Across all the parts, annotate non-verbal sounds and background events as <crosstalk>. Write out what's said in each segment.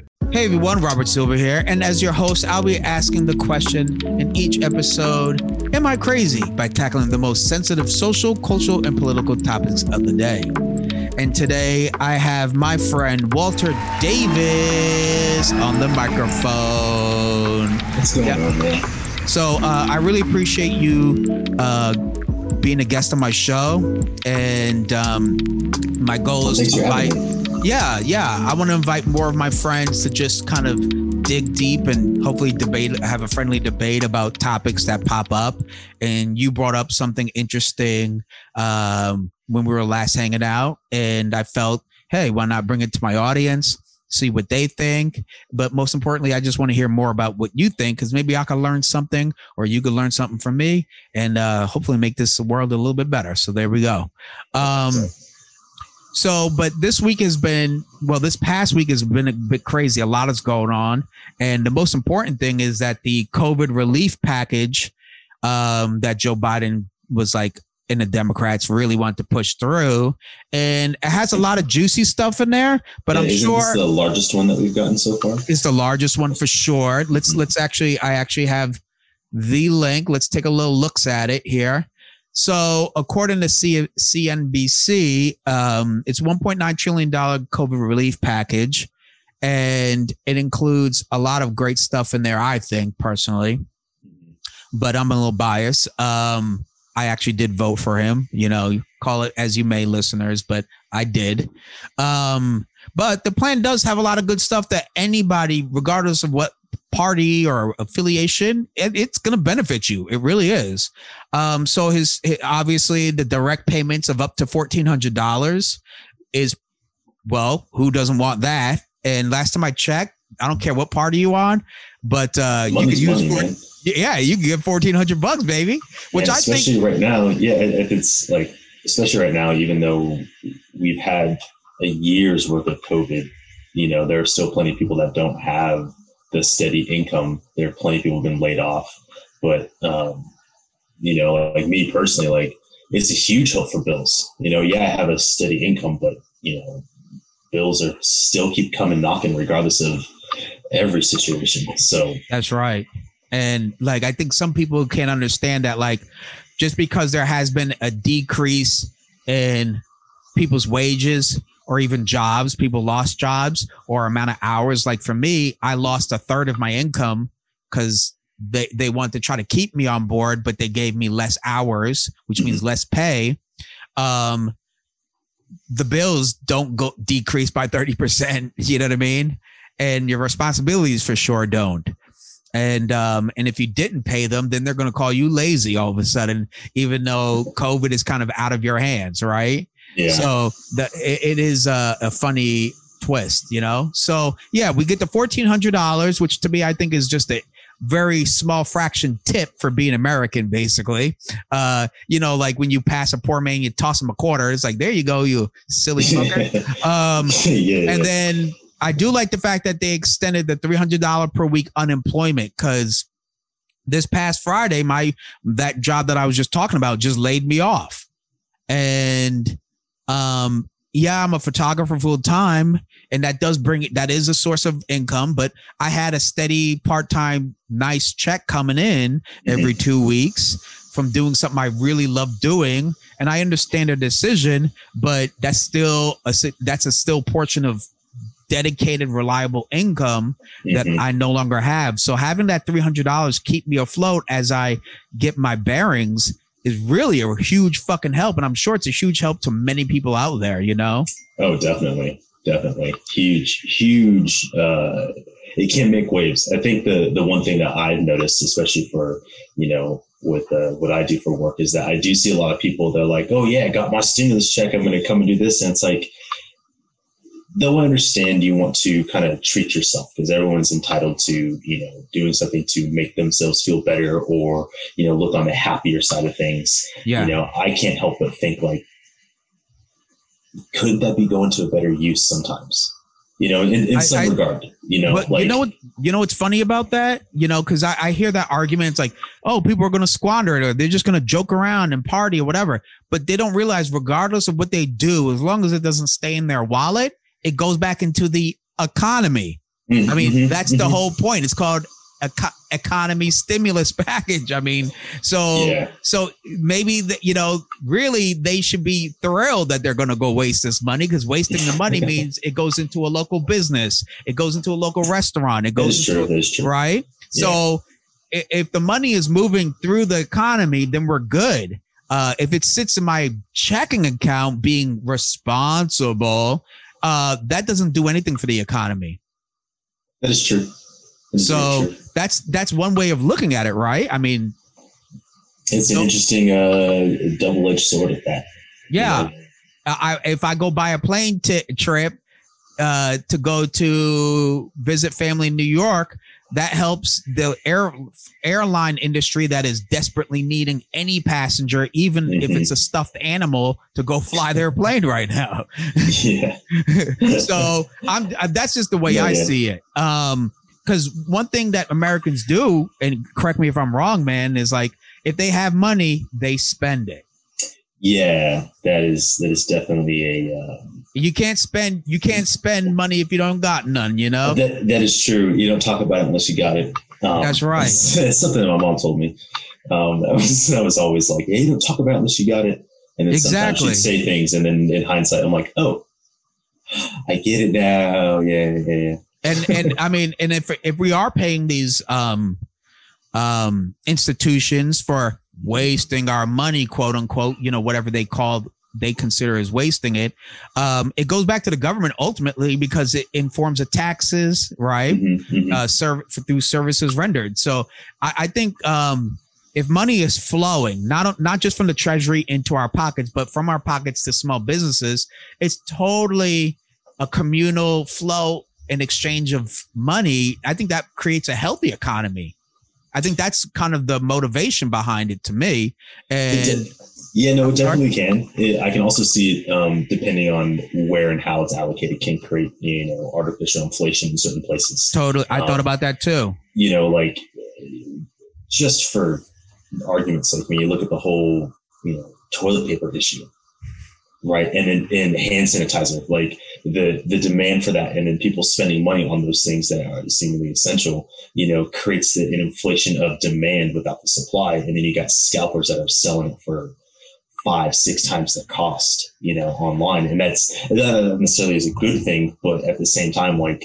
888 532 3500. Hey everyone, Robert Silver here, and as your host, I'll be asking the question in each episode Am I crazy? by tackling the most sensitive social, cultural, and political topics of the day. And today I have my friend Walter Davis on the microphone. What's going on, man? So uh, I really appreciate you uh, being a guest on my show, and um, my goal is to invite. Yeah, yeah. I want to invite more of my friends to just kind of dig deep and hopefully debate, have a friendly debate about topics that pop up. And you brought up something interesting um, when we were last hanging out, and I felt, hey, why not bring it to my audience? See what they think, but most importantly, I just want to hear more about what you think because maybe I can learn something, or you could learn something from me, and uh, hopefully make this world a little bit better. So there we go. Um, so, but this week has been, well, this past week has been a bit crazy. A lot is going on. And the most important thing is that the COVID relief package um, that Joe Biden was like, and the Democrats really want to push through. And it has a lot of juicy stuff in there, but Yeah, I'm sure this the largest one that we've gotten so far. it's the largest one for sure. Let's let's actually I actually have the link. Let's take a little looks at it here. So, according to C- CNBC, um, it's 1.9 trillion dollar COVID relief package, and it includes a lot of great stuff in there. I think personally, but I'm a little biased. Um, I actually did vote for him. You know, call it as you may, listeners, but I did. Um, but the plan does have a lot of good stuff that anybody, regardless of what party or affiliation, it, it's going to benefit you. It really is. Um, so his, hi- obviously the direct payments of up to fourteen hundred dollars is well, who doesn't want that? And last time I checked, I don't care what party you on, but uh, you can use money, for- yeah, you can get fourteen hundred bucks, baby. Which Yeah, I think especially right now, yeah, if it's like, especially right now, even though we've had a year's worth of COVID, you know, there are still plenty of people that don't have the steady income. There are plenty of people who've been laid off, but um, you know, like me personally, like it's a huge help for bills. You know, yeah, I have a steady income, but you know, bills are still keep coming knocking regardless of every situation. So That's right. And like I think some people can't understand that like just because there has been a decrease in people's wages or even jobs, people lost jobs or amount of hours. Like for me, I lost a third of my income because they, they want to try to keep me on board, but they gave me less hours, which means less pay. Um, the bills don't go decrease by 30%. <laughs> You know what I mean? And your responsibilities for sure don't. And um and if you didn't pay them then they're going to call you lazy all of a sudden even though covid is kind of out of your hands right? Yeah, so the it, it is a, a funny twist you know? So yeah we get the $1400 which to me i think is just a very small fraction tip for being american basically. Uh you know like when you pass a poor man you toss him a quarter. It's like there you go you silly <laughs> fucker um <laughs> yeah, yeah. and then I do like the fact that they extended the $300 per week unemployment because this past Friday, my that job that I was just talking about just laid me off. And um, yeah, I'm a photographer full time, and that does bring that is a source of income. But I had a steady part time, nice check coming in every <laughs> two weeks from doing something I really love doing. And I understand their decision, but that's still a that's a still portion of dedicated, reliable income that Mhm. I no longer have. So having that three hundred dollars keep me afloat as I get my bearings is really a huge fucking help, and I'm sure it's a huge help to many people out there. You know, Oh, definitely, definitely, huge, huge. Uh, it can make waves. I think the the one thing that I've noticed, especially for you know with uh, what I do for work, is that I do see a lot of people. They're like, "Oh yeah, I got my stimulus check. I'm going to come and do this," and it's like they'll understand you want to kind of treat yourself because everyone's entitled to you know doing something to make themselves feel better or you know look on the happier side of things yeah, you know i can't help but think like could that be going to a better use sometimes you know in, in I- some I- regard you know but like you know what? You know what's funny about that? You know, because I, I hear that argument. It's like, oh, people are going to squander it, or they're just going to joke around and party or whatever. But they don't realize, regardless of what they do, as long as it doesn't stay in their wallet, it goes back into the economy. I mean, Mhm, that's the mhm. whole point. It's called eco- economy stimulus <laughs> package. I mean, so Yeah. so maybe that you know, really, they should be thrilled that they're going to go waste this money because wasting the money <laughs> means it goes into a local business, it goes into a local restaurant, it goes into true that is true right. So if the money is moving through the economy, then we're good. Uh, if it sits in my checking account, being responsible, uh, that doesn't do anything for the economy. that is true That is So true. that's that's one way of looking at it, right? I mean, it's an so- interesting uh double-edged sword at that you yeah. know? I, if I go buy a plane t- trip uh, to go to visit family in New York, that helps the air airline industry that is desperately needing any passenger, even if Mhm. it's a stuffed animal, to go fly their plane right now. yeah <laughs> so I'm that's just the way Yeah, I yeah. see it. Um, because one thing that Americans do, and correct me if I'm wrong, man, is like if they have money, they spend it. yeah that is that is definitely a uh, You can't spend you can't spend money if you don't got none, you know? That that is true. You don't talk about it unless you got it. Um, That's right. <laughs> It's something that my mom told me. Um, that was <laughs> that was always like, "Hey, you don't talk about it unless you got it." And then sometimes Exactly. she'd say things, and then in hindsight, I'm like, "Oh, I get it now." Yeah, yeah, yeah. and and I mean, and if if we are paying these um um institutions for wasting our money, quote unquote, you know, whatever they call they consider as wasting it, um, it goes back to the government ultimately because it informs the taxes, right? Mhm, mhm. uh, serv- through services rendered. So I, I think um, if money is flowing, not not just from the treasury into our pockets, but from our pockets to small businesses, it's totally a communal flow and exchange of money. I think that creates a healthy economy. I think that's kind of the motivation behind it to me. And yeah, no, definitely can. It, I can also see it, um, depending on where and how it's allocated, can create you know artificial inflation in certain places. totally, I thought Um, about that too. you know, like just for argument's sake, when you look at the whole, you know, toilet paper issue, right? And then and hand sanitizer, like the the demand for that, and then people spending money on those things that are seemingly essential, you know, creates the, an inflation of demand without the supply, and then you got scalpers that are selling it for five, six times the cost, you know, online, and that's that necessarily is a good thing, but at the same time, like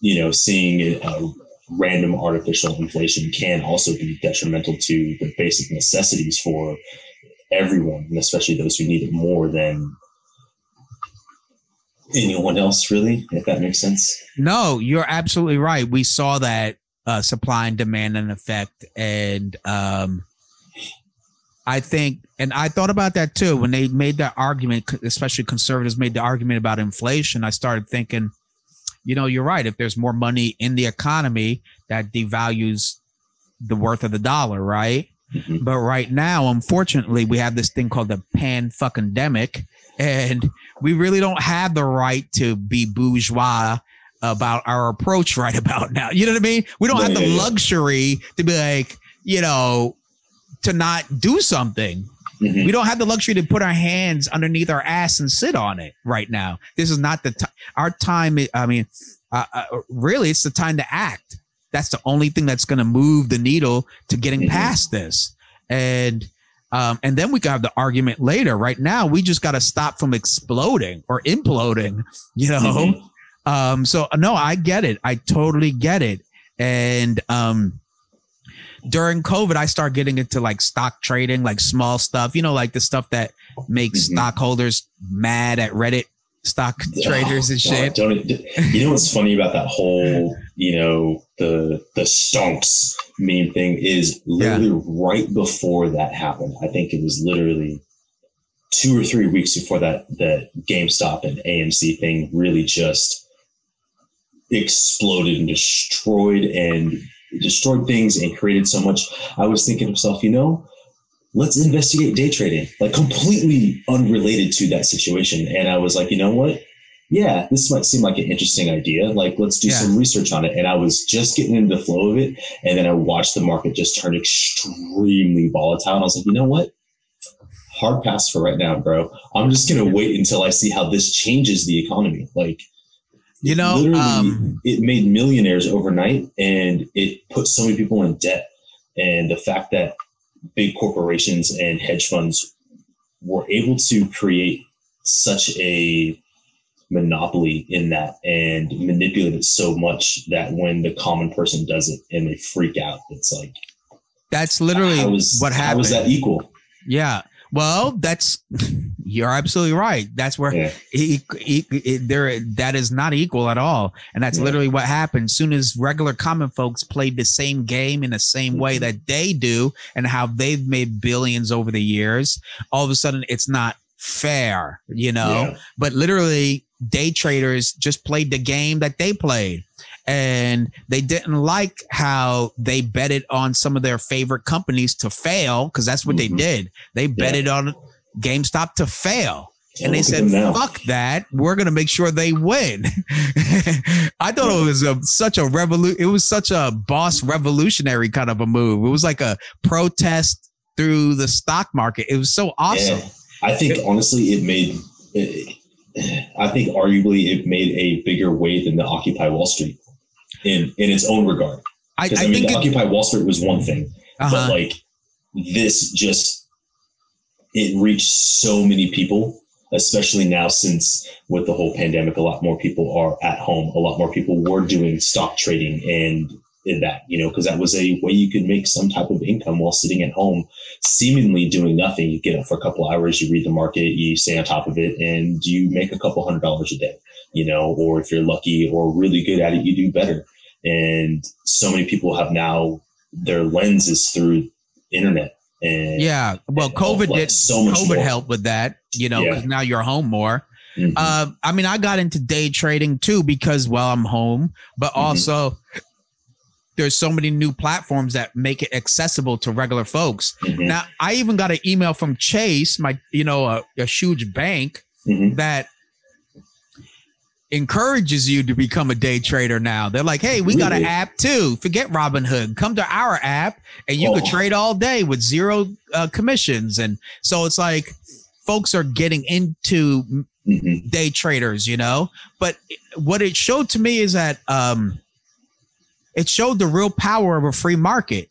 you know, seeing a random artificial inflation can also be detrimental to the basic necessities for everyone, and especially those who need it more than anyone else, really, if that makes sense. No, you're absolutely right. We saw that uh, supply and demand and effect, and um, I think, and I thought about that too when they made that argument. Especially conservatives made the argument about inflation. I started thinking, you know, you're right. If there's more money in the economy, that devalues the worth of the dollar, right? Mhm. But right now, unfortunately, we have this thing called the pan fucking demic, and we really don't have the right to be bourgeois about our approach right about now. You know what I mean? We don't Yeah, have the yeah, yeah. luxury to be like, you know, to not do something. Mhm. We don't have the luxury to put our hands underneath our ass and sit on it right now. This is not the time. Our time. i- mean, uh, uh, really, it's the time to act. That's the only thing that's going to move the needle to getting Mhm. past this. And um, and then we can have the argument later. Right now, we just got to stop from exploding or imploding. You know, Mhm. Um, so no, I get it. I totally get it. And um, during COVID, I started getting into like stock trading, like small stuff, you know, like the stuff that makes mm-hmm. stockholders mad at Reddit stock <laughs> traders oh, and shit. You know what's funny about that whole, you know, the the stonks meme thing is literally yeah. right before that happened. I think it was literally two or three weeks before that that GameStop and AMC thing really just exploded and destroyed and destroyed things and created so much. I was thinking to myself, you know, let's investigate day trading, like completely unrelated to that situation. And I was like, you know what? Yeah, this might seem like an interesting idea. Like, let's do yeah. some research on it. And I was just getting into the flow of it. And then I watched the market just turn extremely volatile. And I was like, you know what? Hard pass for right now, bro. I'm just going to wait until I see how this changes the economy. Like, you know, um, it made millionaires overnight and it put so many people in debt. And the fact that big corporations and hedge funds were able to create such a monopoly in that and manipulate it so much that when the common person does it and they freak out, it's like that's literally was, what happened. How was that equal? Yeah. Well, that's <laughs> you're absolutely right. That's where yeah. he, he, he, there that is not equal at all, and that's yeah. literally what happened. Soon as regular common folks played the same game in the same mm-hmm. way that they do, and how they've made billions over the years, all of a sudden it's not fair, you know. Yeah. But literally, day traders just played the game that they played and they didn't like how they betted on some of their favorite companies to fail because that's what mm-hmm. they did. They betted yeah. on GameStop to fail. And they said, "Fuck that! We're gonna make sure they win." <laughs> I thought it was a, such a revolution. It was such a boss revolutionary kind of a move. It was like a protest through the stock market. It was so awesome. Yeah. I think honestly, it made. It, I think arguably it made a bigger wave than the Occupy Wall Street in in its own regard. I, I, I mean, the Occupy Wall Street was one thing, uh-huh. but like this just it reached so many people, especially now since with the whole pandemic, a lot more people are at home. A lot more people were doing stock trading and in that, you know, because that was a way you could make some type of income while sitting at home, seemingly doing nothing. You get up for a couple hours, you read the market, you stay on top of it, and you make a couple hundred dollars a day, you know, or if you're lucky or really good at it, you do better. And so many people have now their lenses through internet. And yeah, well, COVID did so much. COVID more. helped with that, you know, because yeah. now you're home more. Mm-hmm. Uh, I mean, I got into day trading too because, well, I'm home, but mm-hmm. also there's so many new platforms that make it accessible to regular folks. Mm-hmm. Now, I even got an email from Chase, my you know a, a huge bank mm-hmm. that encourages you to become a day trader now. They're like, "Hey, we got an app too. Forget Robinhood. Come to our app and you oh. could trade all day with zero uh, commissions." And so it's like folks are getting into mm-hmm. day traders, you know. But what it showed to me is that um it showed the real power of a free market.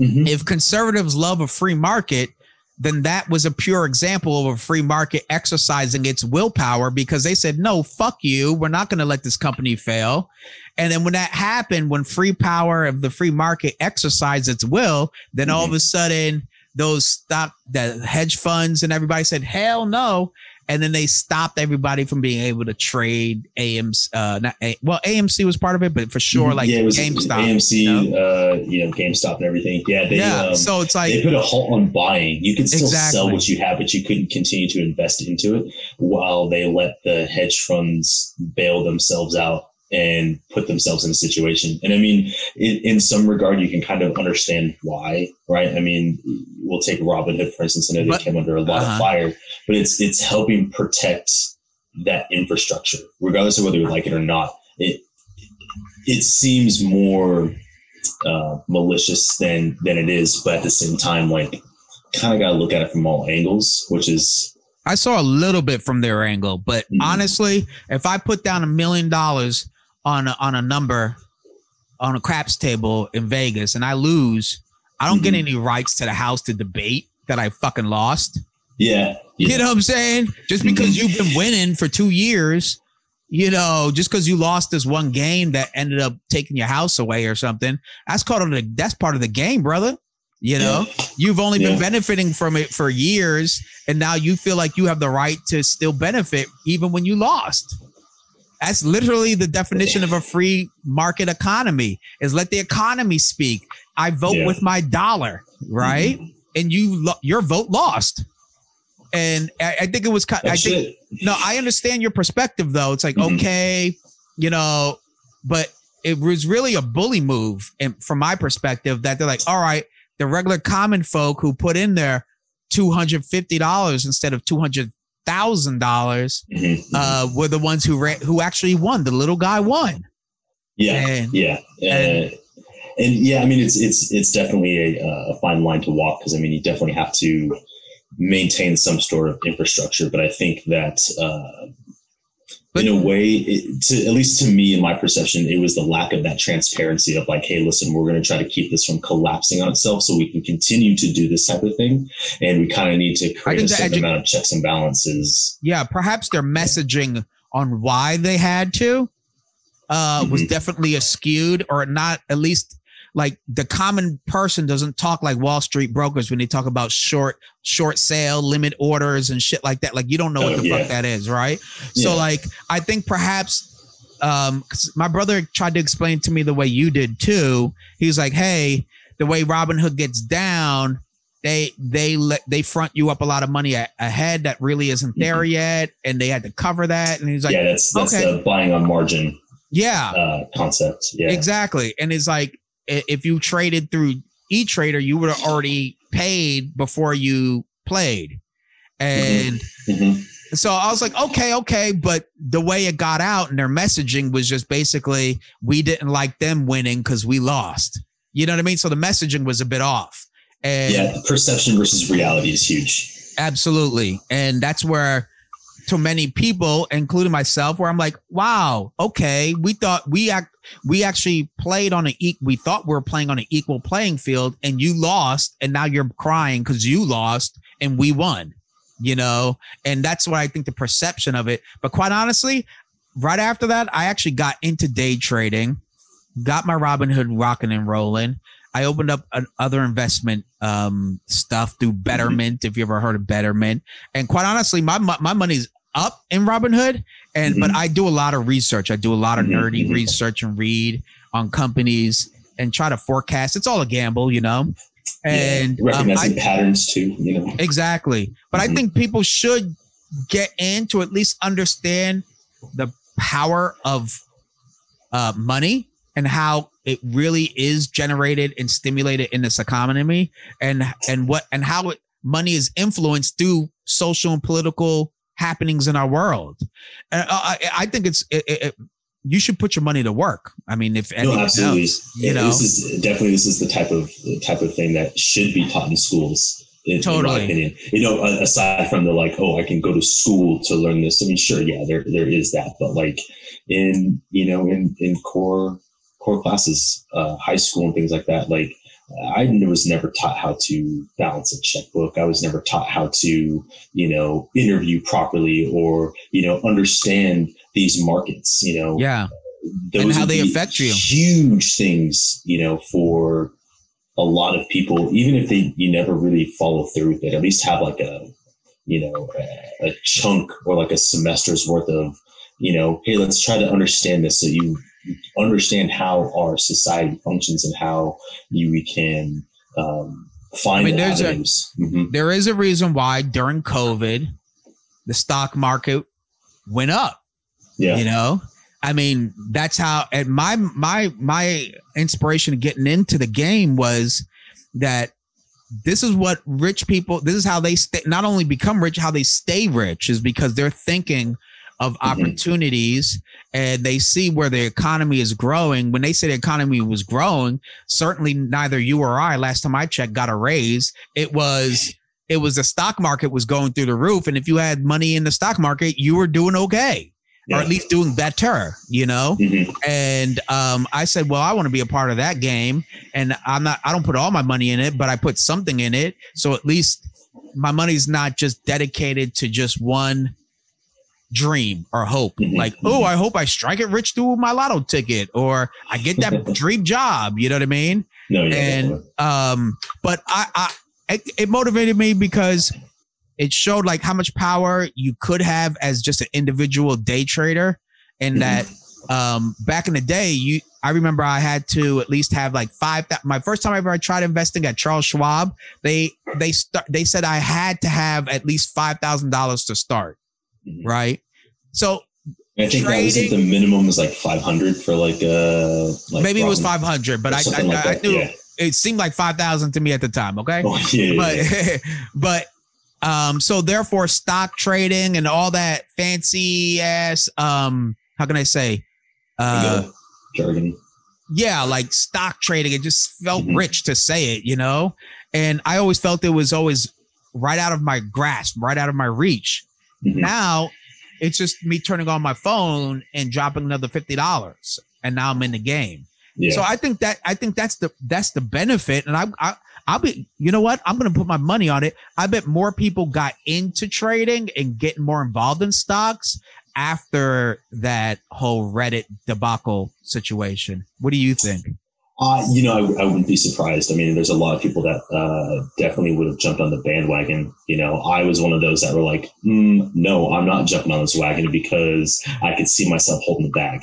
Mm-hmm. If conservatives love a free market, then that was a pure example of a free market exercising its willpower because they said, no, fuck you. We're not going to let this company fail. And then when that happened, when free power of the free market exercised its will, then mm-hmm. all of a sudden those stock, the hedge funds and everybody said, hell no and then they stopped everybody from being able to trade AMC. Uh, not A, well, AMC was part of it, but for sure, like yeah, it was GameStop, AMC, you know? uh, you know, GameStop and everything. Yeah, they, yeah. Um, so it's like they put a halt on buying. You could still exactly. sell what you have, but you couldn't continue to invest into it while they let the hedge funds bail themselves out and put themselves in a situation. And I mean, in, in, some regard, you can kind of understand why, right? I mean, we'll take Robinhood, for instance. I know they but, came under a lot uh-huh. of fire, but it's, it's helping protect that infrastructure, regardless of whether you like it or not. It, it seems more uh, malicious than, than it is, but at the same time, like, kind of got to look at it from all angles, which is I saw a little bit from their angle, but mm-hmm. honestly, if I put down a million dollars on a, on a number on a craps table in Vegas and I lose, I don't mm-hmm. get any rights to the house to debate that I fucking lost. Yeah, yeah. You know what I'm saying? Just because mm-hmm. you've been winning for two years, You know, just because you lost this one game that ended up taking your house away or something, that's part of the that's part of the game, brother. You know, yeah. you've only yeah. been benefiting from it for years, and now you feel like you have the right to still benefit even when you lost. That's literally the definition of a free market economy is let the economy speak. I vote yeah. with my dollar, right? Mm-hmm. And you, lo- your vote lost. And I, I think it was, I think, no, I understand your perspective though. It's like, mm-hmm. okay, you know, but it was really a bully move. And from my perspective, that they're like, all right, the regular common folk who put in their $250 instead of 200 thousand dollars mm-hmm. uh, were the ones who ran, who actually won. The little guy won. Yeah, and, yeah, and, and, yeah. I mean, it's it's it's definitely a, a fine line to walk because I mean, you definitely have to maintain some sort of infrastructure. But I think that uh, but, in a way, it, to at least to me, in my perception, it was the lack of that transparency of like, hey, listen, we're going to try to keep this from collapsing on itself, so we can continue to do this type of thing, and we kind of need to create a certain edu- amount of checks and balances. Yeah, perhaps their messaging on why they had to uh, mm-hmm. was definitely skewed, or not at least like the common person doesn't talk like Wall Street brokers when they talk about short short sale limit orders and shit like that. Like you don't know what the yeah. fuck that is, right? Yeah. So like I think perhaps um my brother tried to explain to me the way you did too. He was like, "Hey, the way Robinhood gets down, they they let they front you up a lot of money ahead that really isn't there mm-hmm. yet, and they had to cover that." And he's like, "Yeah, that's that's okay. buying on margin." Yeah, uh, concept. Yeah, exactly. And it's like if you traded through e-trader you would have already paid before you played. And mm-hmm. so i was like okay okay but the way it got out and their messaging was just basically we didn't like them winning because we lost. You know what i mean? So the messaging was a bit off. And yeah perception versus reality is huge. Absolutely. And that's where to many people, including myself, where I'm like, wow, okay, we thought we act, we actually played on a, e- we thought we were playing on an equal playing field, and you lost, and now you're crying because you lost and we won, you know, and that's what I think the perception of it. But quite honestly, right after that, I actually got into day trading, got my Robinhood rocking and rolling. I opened up an other investment um, stuff through Betterment. If you ever heard of Betterment, and quite honestly, my my money's up in Robinhood, and mm-hmm. but I do a lot of research. I do a lot of mm-hmm. nerdy mm-hmm. research and read on companies and try to forecast. It's all a gamble, you know. And yeah, recognizing um, I, patterns too, you know. Exactly, but mm-hmm. I think people should get in to at least understand the power of uh, money and how it really is generated and stimulated in this economy, and and what and how it, money is influenced through social and political happenings in our world. Uh, I, I, think it's it, it, you should put your money to work. I mean, if no, absolutely, else, you know, this is definitely this is the type of the type of thing that should be taught in schools. In, totally. In my opinion, you know, aside from the like, oh, I can go to school to learn this. I mean, sure, yeah, there there is that, but like in you know in in core core classes, uh, high school and things like that, like I was never taught how to balance a checkbook. I was never taught how to, you know, interview properly or, you know, understand these markets, you know. Yeah. Those and how they affect you. Huge things, you know, for a lot of people, even if they you never really follow through with it, at least have like a, you know, a, a chunk or like a semester's worth of, you know, hey, let's try to understand this so you understand how our society functions and how you, we can um, find I mean, there's a, mm-hmm. there is a reason why during COVID the stock market went up. Yeah. You know, I mean, that's how and my my my inspiration of getting into the game was that this is what rich people this is how they stay not only become rich, how they stay rich is because they're thinking of mm-hmm. opportunities and they see where the economy is growing. When they say the economy was growing, certainly neither you or I, last time I checked, got a raise. It was it was the stock market was going through the roof. And if you had money in the stock market, you were doing okay. Yeah. Or at least doing better, you know. Mm-hmm. And um, I said, "Well, I want to be a part of that game, and I'm not. I don't put all my money in it, but I put something in it. So at least my money's not just dedicated to just one dream or hope. Mhm, Like, oh, I hope I strike it rich through my lotto ticket or I get that <laughs> dream job. You know what I mean? No, and um but i i it, it motivated me because it showed like how much power you could have as just an individual day trader and Mhm. that um back in the day you i remember i had to at least have like five my first time ever i tried investing at charles schwab they they start they said i had to have at least five thousand dollars to start Mhm. right so I think that was like the minimum was like 500 for like uh like maybe it was 500 but i i, like I that, knew yeah. it seemed like 5000 to me at the time okay Oh, yeah, but yeah. <laughs> but um so therefore stock trading and all that fancy ass um how can i say uh jargon. yeah like stock trading it just felt Mhm. rich to say it you know and i always felt it was always right out of my grasp right out of my reach Mhm. now it's just me turning on my phone and dropping another $50 and now i'm in the game Yeah. so I think that I think that's the that's the benefit, and I, I I'll be you know what I'm going to put my money on it. I bet more people got into trading and getting more involved in stocks after that whole Reddit debacle situation. What do you think? Uh, you know, I, I wouldn't be surprised. I mean, there's a lot of people that uh, definitely would have jumped on the bandwagon. You know, I was one of those that were like, mm, no, I'm not jumping on this wagon because I could see myself holding the bag.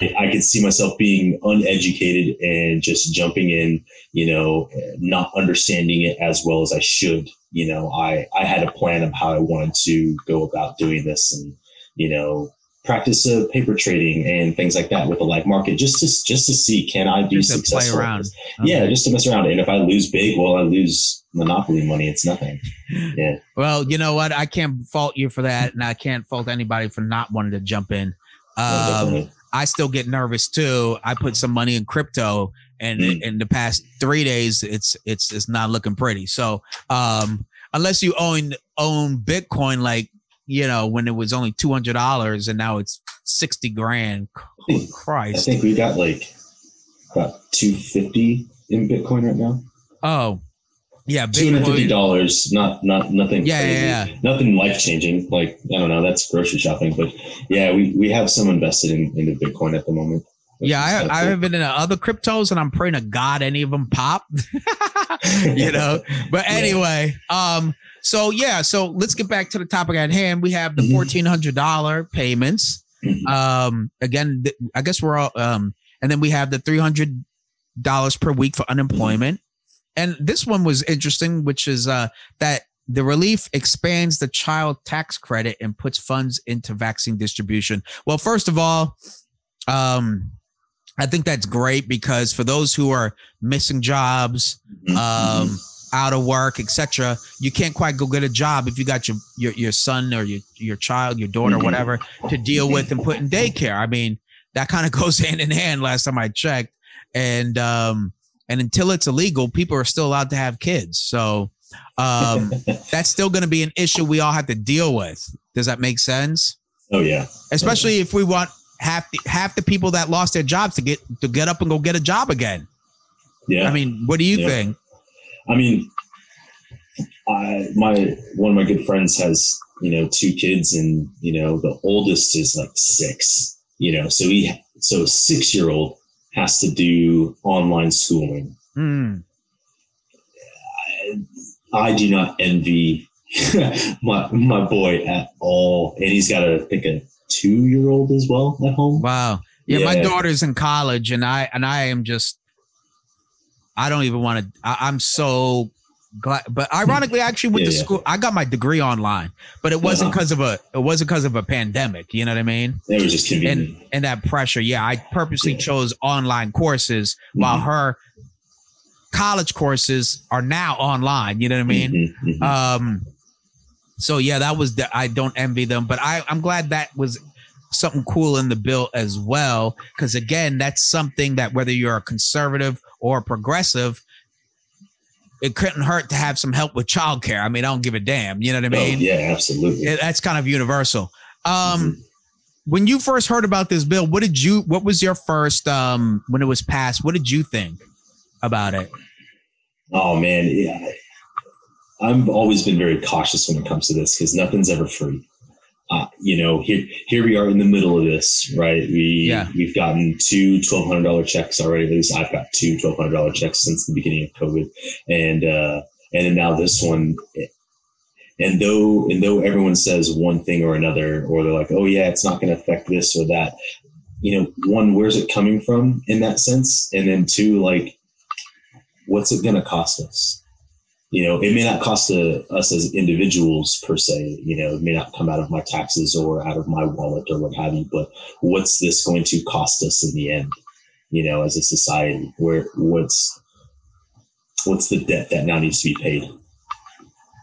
I could see myself being uneducated and just jumping in, you know, not understanding it as well as I should. You know, I, I had a plan of how I wanted to go about doing this and, you know, practice uh, paper trading and things like that with the live market just to, just to see, can I be Just successful? this? Yeah, just to mess around. And if I lose big, well, I lose monopoly money. It's nothing. Yeah. Well, you know what? I can't fault you for that, and I can't fault anybody for not wanting to jump in. Um, definitely. I still get nervous too. I put some money in crypto, and Mm. in the past three days, it's it's it's not looking pretty. So, um, unless you own own Bitcoin, like you know, when it was only two hundred dollars and now it's sixty grand. Holy I Christ! think we got like about 250 in Bitcoin right now. Oh, yeah, two hundred fifty dollars. not not nothing. Yeah, crazy. yeah, yeah. nothing life changing. Like I don't know, that's grocery shopping. But yeah, we, we have some invested in into Bitcoin at the moment. Yeah, I, I it. have been in other cryptos, and I'm praying to God any of them pop. <laughs> you know. But <laughs> Yeah. anyway, um, so yeah, so let's get back to the topic at hand. We have the Mhm. fourteen hundred dollar payments. Mhm. Um, again, th- I guess we're all um, and then we have the three hundred dollars per week for unemployment. And this one was interesting, which is uh that the relief expands the child tax credit and puts funds into vaccine distribution. Well, first of all, um, I think that's great because for those who are missing jobs, Mhm. um, out of work, etc., you can't quite go get a job if you got your your, your son or your your child, your daughter, Mhm. whatever, to deal with and put in daycare. I mean, that kind of <laughs> goes hand in hand. Last time I checked, and um, and until it's illegal, people are still allowed to have kids. So um, <laughs> that's still going to be an issue we all have to deal with. Does that make sense? oh yeah, Especially if we want half the, half the people that lost their jobs to get to get up and go get a job again. Yeah. I mean, what do you Yeah. think? I mean, I my one of my good friends has you know two kids, and you know the oldest is like six. You know, so he so six year old has to do online schooling. Hmm. I do not envy <laughs> my my boy at all, and he's got a I think a two year old as well at home. Wow. Yeah, my daughter's in college, and I and I am just. I don't even want to. I'm so glad, but ironically, I actually went Yeah, to yeah. school. I got my degree online, but it wasn't Uh-huh. because of a. It wasn't because of a pandemic. You know what I mean? It was just convenient. and and that pressure. Yeah, I purposely Yeah. chose online courses while Mhm. her college courses are now online. You know what I mean? Mhm, mhm. Um, so yeah, that was the, I don't envy them, but I I'm glad that was something cool in the bill as well. Because again, that's something that whether you're a conservative or a progressive, it couldn't hurt to have some help with childcare. I mean, I don't give a damn. You know what I oh, mean? yeah, absolutely. Yeah, that's kind of universal. Um, Mhm. when you first heard about this bill, what did you? What was your first? Um, when it was passed, what did you think about it? Oh man, yeah. I've always been very cautious when it comes to this because nothing's ever free. Uh, you know, here here we are in the middle of this, right? We Yeah. we've gotten two twelve hundred dollar checks already. At least I've got two twelve hundred dollar checks since the beginning of COVID, and uh, and then now this one. And though and though everyone says one thing or another, or they're like, oh yeah, it's not going to affect this or that. You know, one, where's it coming from in that sense, and then two, like what's it going to cost us? You know, it may not cost uh us as individuals per se. You know, it may not come out of my taxes or out of my wallet or what have you. But what's this going to cost us in the end? You know, as a society, where what's what's the debt that now needs to be paid?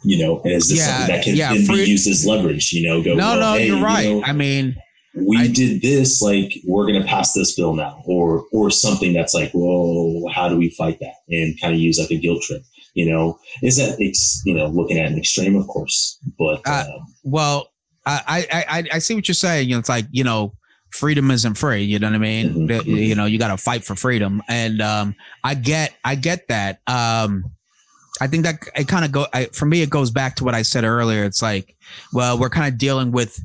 You know, and is this Yeah, something that can yeah, then be used as leverage? You know, go No, well, no, hey, you're you right. know, I mean, we I- did this like we're going to pass this bill now or or something that's like whoa how do we fight that and kind of use like a guilt trip you know is that it's you know looking at an extreme of course but Uh, um, well, I, I, I, I see what you're saying. You know, it's like you know, freedom isn't free. You know what I mean? Mhm, That- mhm. You know, you got to fight for freedom, and um, I get, I get that. Um, I think that it kind of go I, for me. It goes back to what I said earlier. It's like, well, we're kind of dealing with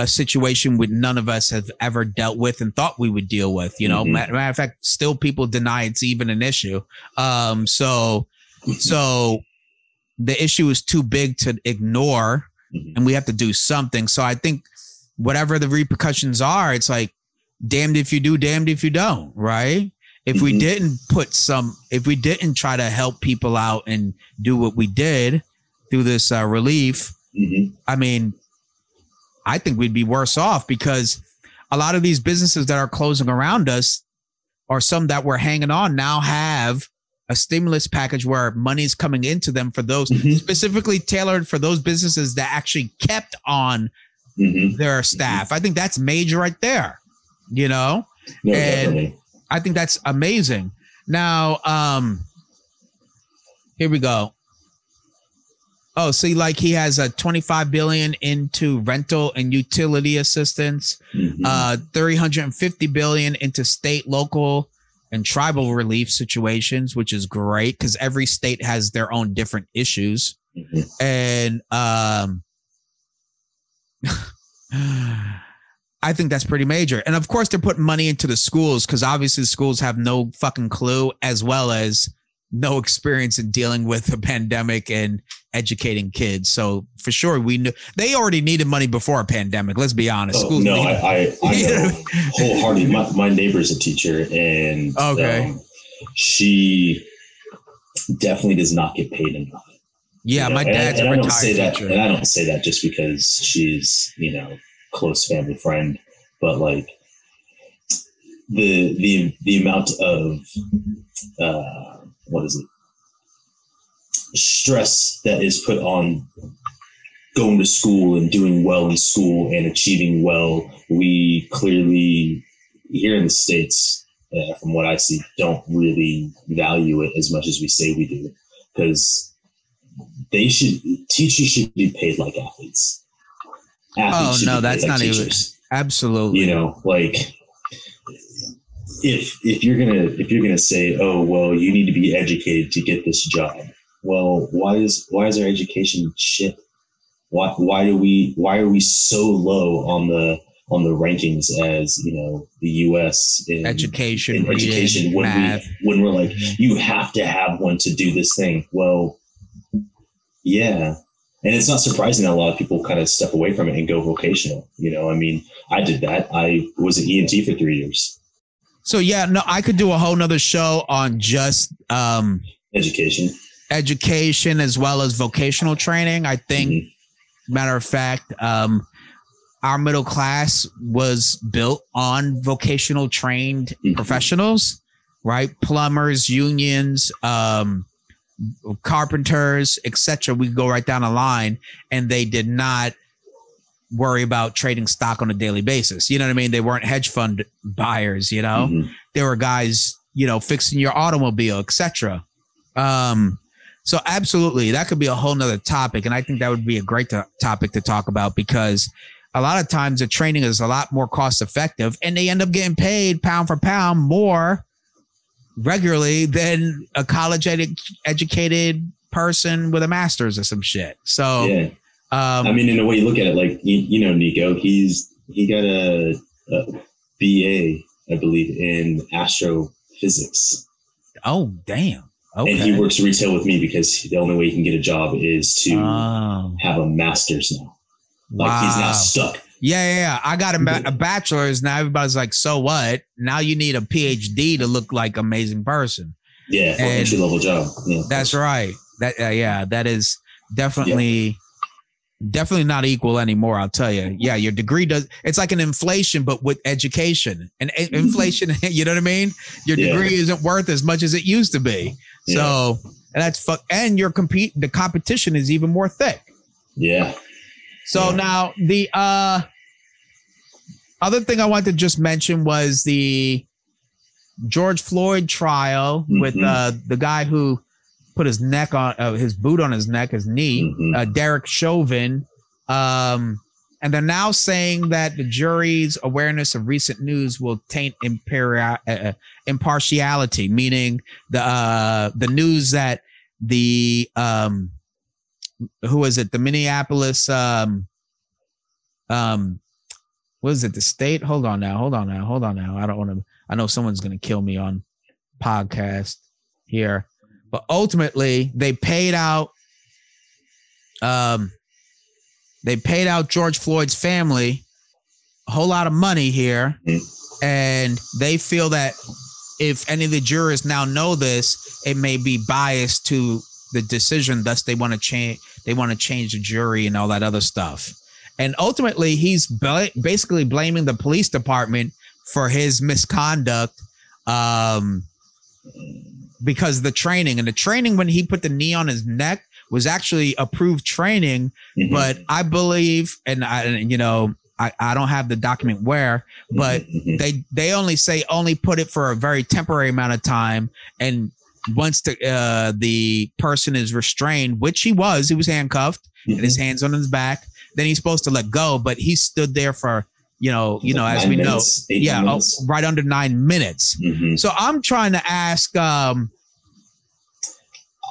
a situation with none of us have ever dealt with and thought we would deal with. You know, Mhm. matter, matter of fact, still people deny it's even an issue. Um, so, so the issue is too big to ignore Mhm. and we have to do something. So I think whatever the repercussions are, it's like damned if you do, damned if you don't, right? If we Mhm. didn't put some, if we didn't try to help people out and do what we did through this uh, relief, Mhm. I mean, I think we'd be worse off because a lot of these businesses that are closing around us or some that were hanging on now have a stimulus package where money's coming into them for those Mhm. specifically tailored for those businesses that actually kept on Mhm. their staff. I think that's major right there. You know, no, And- definitely. I think that's amazing. Now, um, here we go. Oh, see, like he has a 25 billion into rental and utility assistance, Mhm. uh, 350 billion into state, local, and tribal relief situations, which is great because every state has their own different issues. Mhm. And um <sighs> I think that's pretty major. And of course they're putting money into the schools because obviously the schools have no fucking clue as well as no experience in dealing with a pandemic and educating kids. So for sure we knew they already needed money before a pandemic. Let's be honest. Oh, no, I, I, I <laughs> know wholeheartedly. My, my neighbor's a teacher, and Okay. um, she definitely does not get paid enough. yeah, you know? my And I- dad's and a retired say that, teacher. and I don't say that just because she's you know close family friend, but like the the the amount of uh, what is it stress that is put on going to school and doing well in school and achieving well. We clearly here in the states, uh, from what I see, don't really value it as much as we say we do because they should teachers should be paid like athletes. Athletes Oh, no, that's like not even- Absolutely. You know, like if if you're gonna if you're gonna say, oh well, you need to be educated to get this job. Well, why is why is our education shit? Why why do we why are we so low on the on the rankings as you know the U.S. in education, in reading, education when math. we when we're like you have to have one to do this thing. Well, yeah, and it's not surprising that a lot of people kind of step away from it and go vocational. You know, I mean, I did that. I was an EMT for three years. So yeah, no, I could do a whole nother show on just um, Education. education as well as vocational training. I think, Mhm. matter of fact, um, our middle class was built on vocational trained Mhm. professionals, right? Plumbers, unions, um, carpenters, etc. We go right down the line, and they did not worry about trading stock on a daily basis. You know what I mean? They weren't hedge fund buyers. You know, Mhm. there were guys, you know, fixing your automobile, etc. Um, so absolutely, that could be a whole nother topic, and I think that would be a great to- topic to talk about because a lot of times the training is a lot more cost effective, and they end up getting paid pound for pound more regularly than a college edu- educated person with a master's or some shit. So, Yeah. Um, I mean, in a way, you look at it like you, you know, Nico. He's he got a, a BA, I believe, in astrophysics, oh damn, okay. and he works retail with me because the only way he can get a job is to Oh, have a master's now. Like he's wow. not stuck. Yeah, yeah, yeah. I got a, ba- a bachelor's. Now everybody's like, so what? Now you need a PhD to look like amazing person. Yeah, entry level job. Yeah. That's right. That uh, yeah, that is definitely definitely not equal anymore. I'll tell you. Yeah, your degree does. It's like an inflation, but with education. And a- inflation, <laughs> you know what I mean? Your Yeah. degree isn't worth as much as it used to be. So and that's fuck. And your compete. The competition is even more thick. Yeah. So Yeah. now the uh other thing I wanted to just mention was the George Floyd trial with Mhm. uh the guy who put his neck on uh, his boot on his neck, his knee, Mhm. uh, Derek Chauvin. Um and they're now saying that the jury's awareness of recent news will taint imperial, uh, impartiality, meaning the uh, the news that the um, who was it? The Minneapolis um, um, what is it? The state? Hold on now. Hold on now. Hold on now. I don't want to. I know someone's going to kill me on podcast here, but ultimately they paid out. Um, they paid out George Floyd's family a whole lot of money here, and they feel that if any of the jurors now know this, it may be biased to the decision. Thus, they want to change. They want to change the jury and all that other stuff. And ultimately, he's basically blaming the police department for his misconduct, um, because the training and the training when he put the knee on his neck was actually approved training Mhm. but I believe, and I, you know, I, I don't have the document where, but Mhm. they they only say only put it for a very temporary amount of time, and once the uh, the person is restrained, which he was, he was handcuffed and his hands on his back. Then he's supposed to let go, but he stood there for you know, you know, as we minutes, know, yeah, oh, right under nine minutes. Mhm. So I'm trying to ask, um,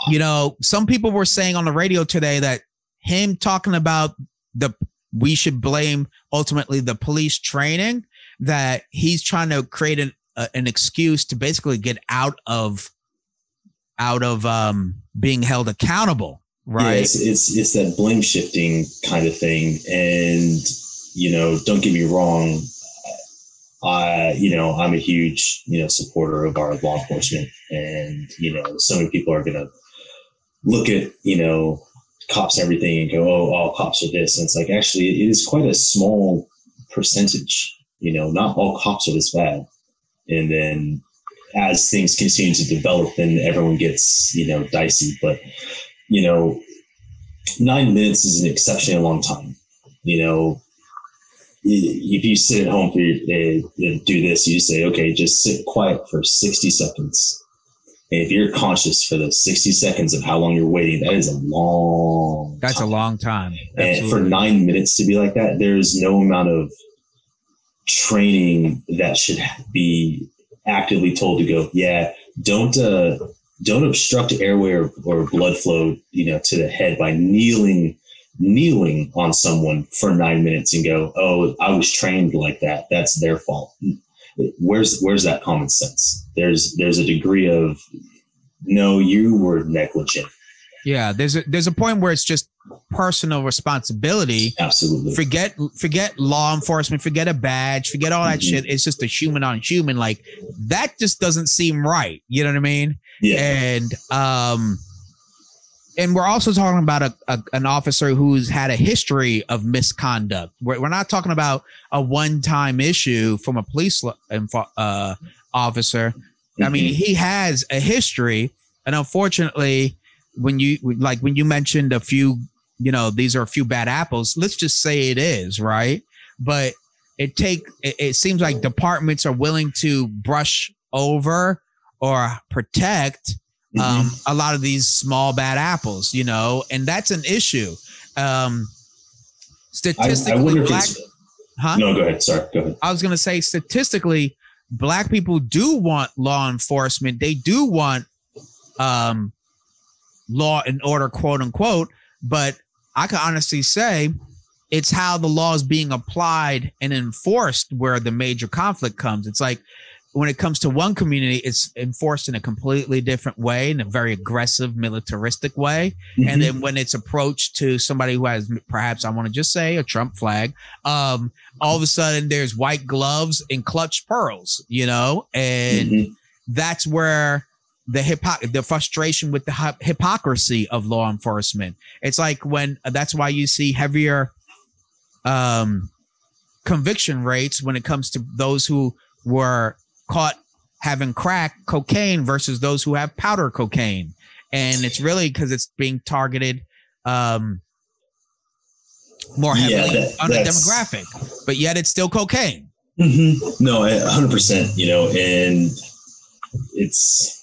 you know, some people were saying on the radio today that him talking about the we should blame ultimately the police training that he's trying to create an uh, an excuse to basically get out of out of um being held accountable, Yeah, right? it's, it's it's that blame shifting kind of thing, and you know, don't get me wrong. I, you know, I'm a huge, you know, supporter of our law enforcement, and you know, so many people are gonna look at, you know, cops and everything and go, "Oh, all cops are this," and it's like actually, it is quite a small percentage. You know, not all cops are this bad, and then as things continue to develop, then everyone gets, you know, dicey. But you know, nine minutes is an exceptionally long time. You know, if you sit at home for your, uh, and do this, you say, okay, just sit quiet for 60 seconds. And if you're conscious for the 60 seconds of how long you're waiting, that is a long That's a long time. And for nine minutes to be like that, there's no amount of training that should be actively told to go, yeah, don't uh, don't obstruct airway or, or blood flow, you know, to the head by kneeling kneeling on someone for nine minutes and go, oh, I was trained like that. That's their fault. Where's where's that common sense? There's there's a degree of no, you were negligent. Yeah, there's a there's a point where it's just personal responsibility. Absolutely. Forget forget law enforcement, forget a badge, forget all that mm-hmm. shit. It's just a human on human. Like that just doesn't seem right. You know what I mean? Yeah. And um and we're also talking about a, a, an officer who's had a history of misconduct. We're, we're not talking about a one-time issue from a police uh, officer. Mm-hmm. I mean, mm-hmm. he has a history, and unfortunately, when you like when you mentioned a few, you know, these are a few bad apples. Let's just say it is right, but it take it, it seems like departments are willing to brush over or protect um, mm-hmm. a lot of these small bad apples, you know, and that's an issue. Um, statistically, I, I black, huh? No, go ahead. Sorry, go ahead. I was going to say statistically, black people do want law enforcement. They do want um, law and order, quote unquote. But I can honestly say it's how the law is being applied and enforced where the major conflict comes. It's like when it comes to one community, it's enforced in a completely different way, in a very aggressive, militaristic way. Mm-hmm. And then when it's approached to somebody who has perhaps, I want to just say, a Trump flag, um, all of a sudden there's white gloves and clutch pearls, you know, and mm-hmm. that's where the hypo- the frustration with the hypocrisy of law enforcement. It's like when that's why you see heavier um, conviction rates when it comes to those who were caught having crack cocaine versus those who have powder cocaine. And it's really because it's being targeted um, more heavily yeah, that, on a demographic, but yet it's still cocaine. Mm-hmm. No, 100%, you know, and it's.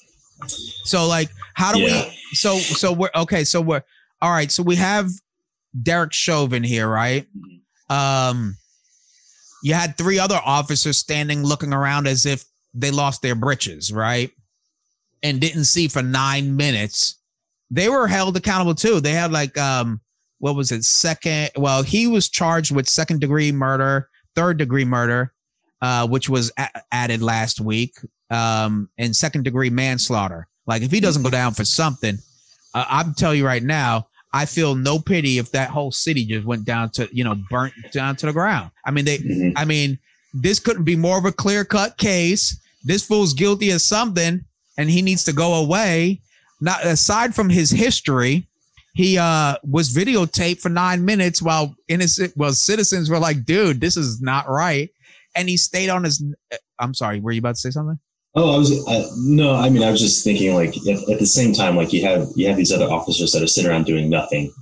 So, like, how do yeah. we. So, so we're. Okay, so we're. All right, so we have Derek Chauvin here, right? Um, you had three other officers standing looking around as if they lost their britches, right? And didn't see for nine minutes. They were held accountable too. They had like um what was it? Second well, he was charged with second degree murder, third degree murder, uh, which was a- added last week, um, and second degree manslaughter. Like if he doesn't go down for something, uh, I'm telling you right now, I feel no pity if that whole city just went down to you know burnt down to the ground. I mean they, mm-hmm. I mean this couldn't be more of a clear cut case this fool's guilty of something and he needs to go away. Not aside from his history, he uh was videotaped for nine minutes while innocent well citizens were like, dude, this is not right. And he stayed on his I'm sorry, were you about to say something? Oh, I was uh, no. I mean, I was just thinking, like at, at, the same time, like you have you have these other officers that are sitting around doing nothing,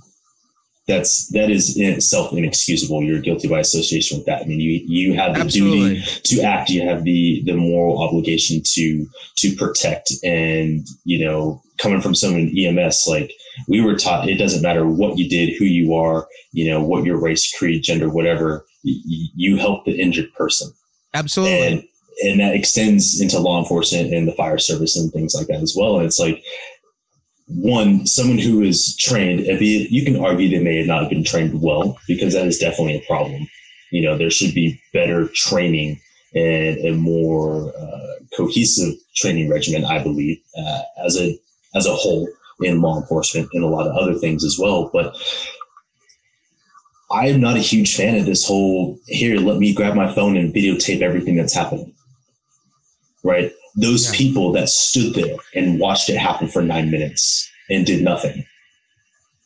that's that is in itself inexcusable. You're guilty by association with that. I mean, you you have the Absolutely. duty to act. You have the the moral obligation to to protect. And you know, coming from someone in EMS, like we were taught, it doesn't matter what you did, who you are, you know, what your race, creed, gender, whatever. You, you help the injured person. Absolutely. And, and that extends into law enforcement and the fire service and things like that as well. And it's like one, someone who is trained, you can argue they may not have not been trained well because that is definitely a problem. You know, there should be better training and a more uh, cohesive training regimen, I believe, uh, as a as a whole in law enforcement and a lot of other things as well. But I am not a huge fan of this whole here. Let me grab my phone and videotape everything that's happening. Right? Those yeah. people that stood there and watched it happen for nine minutes and did nothing.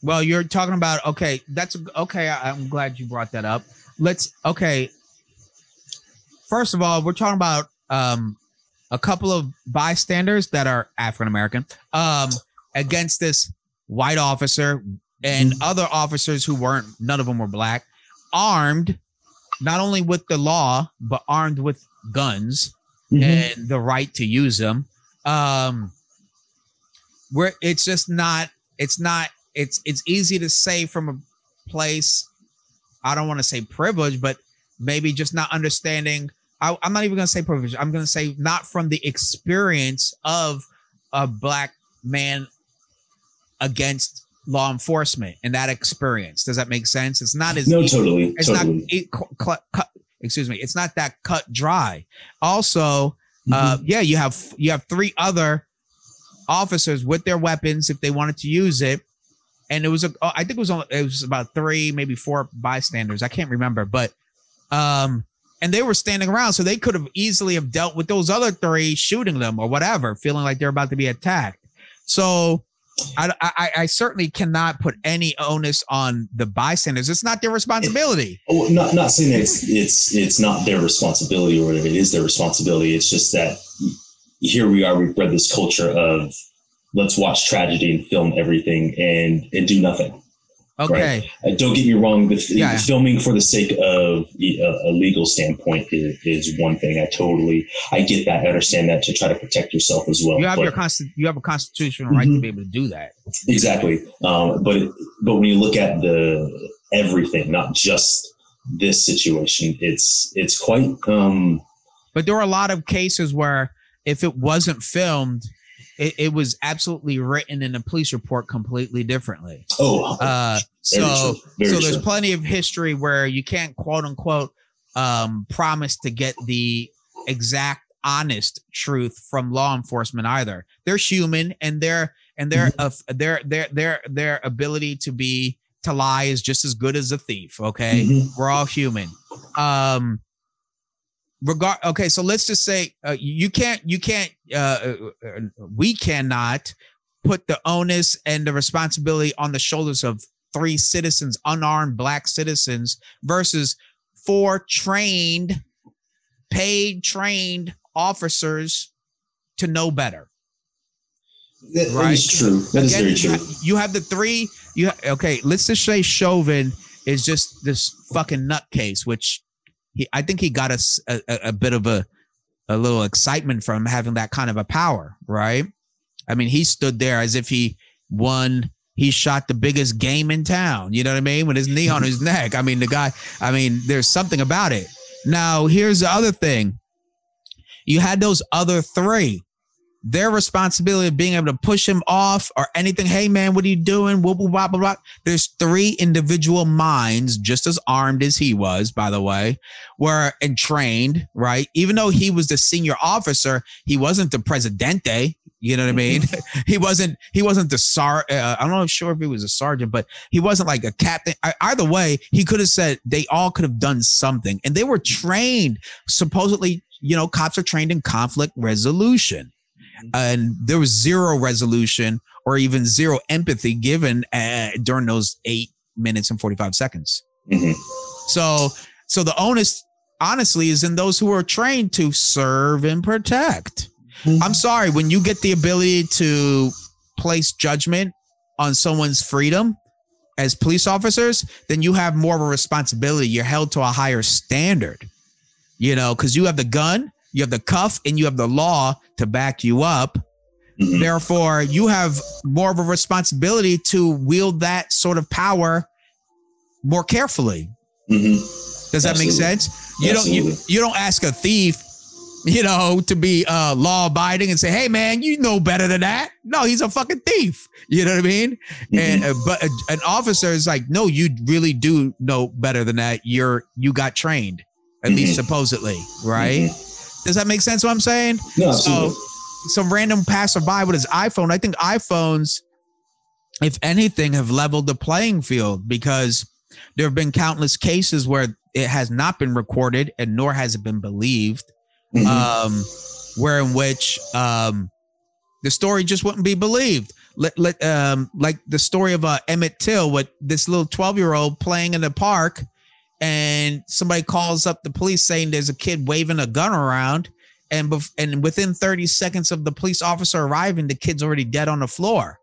Well, you're talking about okay. That's okay. I'm glad you brought that up. Let's okay. First of all, we're talking about um, a couple of bystanders that are African American um, against this white officer and mm-hmm. other officers who weren't. None of them were black, armed not only with the law but armed with guns mm-hmm. and the right to use them. Um, where it's just not, it's not, it's it's easy to say from a place. I don't want to say privilege, but maybe just not understanding. I, I'm not even going to say privilege. I'm going to say not from the experience of a black man against law enforcement and that experience. Does that make sense? It's not as No, easy- totally. it's totally. not it, cu- cut, cut, excuse me it's not that cut dry. Also uh Mm-hmm. yeah you have you have three other officers with their weapons if they wanted to use it. And it was a oh, think it was only it was about three maybe four bystanders. I can't remember but um and they were standing around so they could have easily have dealt with those other three shooting them or whatever feeling like they're about to be attacked. So I, I, I certainly cannot put any onus on the bystanders. It's not their responsibility. Oh, not not saying it's it's it's not their responsibility or whatever. It is their responsibility. It's just that here we are. We've bred this culture of let's watch tragedy and film everything and and do nothing. Okay. Uh, don't get me wrong. The, Yeah. filming for the sake of a, a legal standpoint is, is one thing. I totally I get that. I understand that to try to protect yourself as well. You have But- your consti- you have a constitutional right to Mhm. be able to do that. Exactly. Um, but it, but when you look at the everything, not just this situation, it's it's quite um, But there are a lot of cases where if it wasn't filmed, it, it was absolutely written in a police report completely differently. oh Uh, so so there's true. plenty of history where you can't quote unquote um, promise to get the exact honest truth from law enforcement either. They're human and their and their Mm-hmm. of their their their their ability to be to lie is just as good as a thief. Okay, Mhm. we're all human. Um, regard. Okay, so let's just say uh, you can't you can't uh, uh, we cannot put the onus and the responsibility on the shoulders of three citizens, unarmed black citizens, versus four trained, paid, trained officers to know better. That- that right. is true. That is Again, very you true. You have the three. You ha- okay? Let's just say Chauvin is just this fucking nutcase, which he I think he got us a, a, a bit of a a little excitement from having that kind of a power, right? I mean, he stood there as if he won. He shot the biggest game in town. You know what I mean? With his knee on his <laughs> neck. I mean, the guy. I mean, there's something about it. Now, here's the other thing. You had those other three their responsibility of being able to push him off or anything. Hey man, what are you doing? Whoop, whoop, whoop, whoop, whoop. There's three individual minds, just as armed as he was, by the way, were and trained, right? Even though he was the senior officer, he wasn't the presidente. You know what I mean? <laughs> he wasn't. He wasn't the sar. Uh, I'm not sure if he was a sergeant, but he wasn't like a captain. I, either way, he could have said they all could have done something, and they were trained. Supposedly, you know, cops are trained in conflict resolution and there was zero resolution or even zero empathy given uh, during those eight minutes and 45 seconds. Mhm. so so the onus honestly is in those who are trained to serve and protect. I'm sorry when you get the ability to place judgment on someone's freedom as police officers then you have more of a responsibility. You're held to a higher standard you know because you have the gun you have the cuff and you have the law to back you up. Mhm. therefore you have more of a responsibility to wield that sort of power more carefully. Mhm. does that make sense? You don't you, you don't ask a thief you know to be uh law abiding and say hey man you know better than that. No he's a fucking thief. You know what i mean? And uh, but a, an officer is like no you really do know better than that. You're you got trained at least Mhm. supposedly right does that make sense what i'm saying No, absolutely. so some random passerby with his iphone i think iphones if anything have leveled the playing field because there have been countless cases where it has not been recorded and nor has it been believed Mhm. um, where in which um, the story just wouldn't be believed. Let, let, um, like the story of uh, Emmett Till with this little 12 year old playing in the park, and somebody calls up the police saying there's a kid waving a gun around. And, bef- and within 30 seconds of the police officer arriving, the kid's already dead on the floor.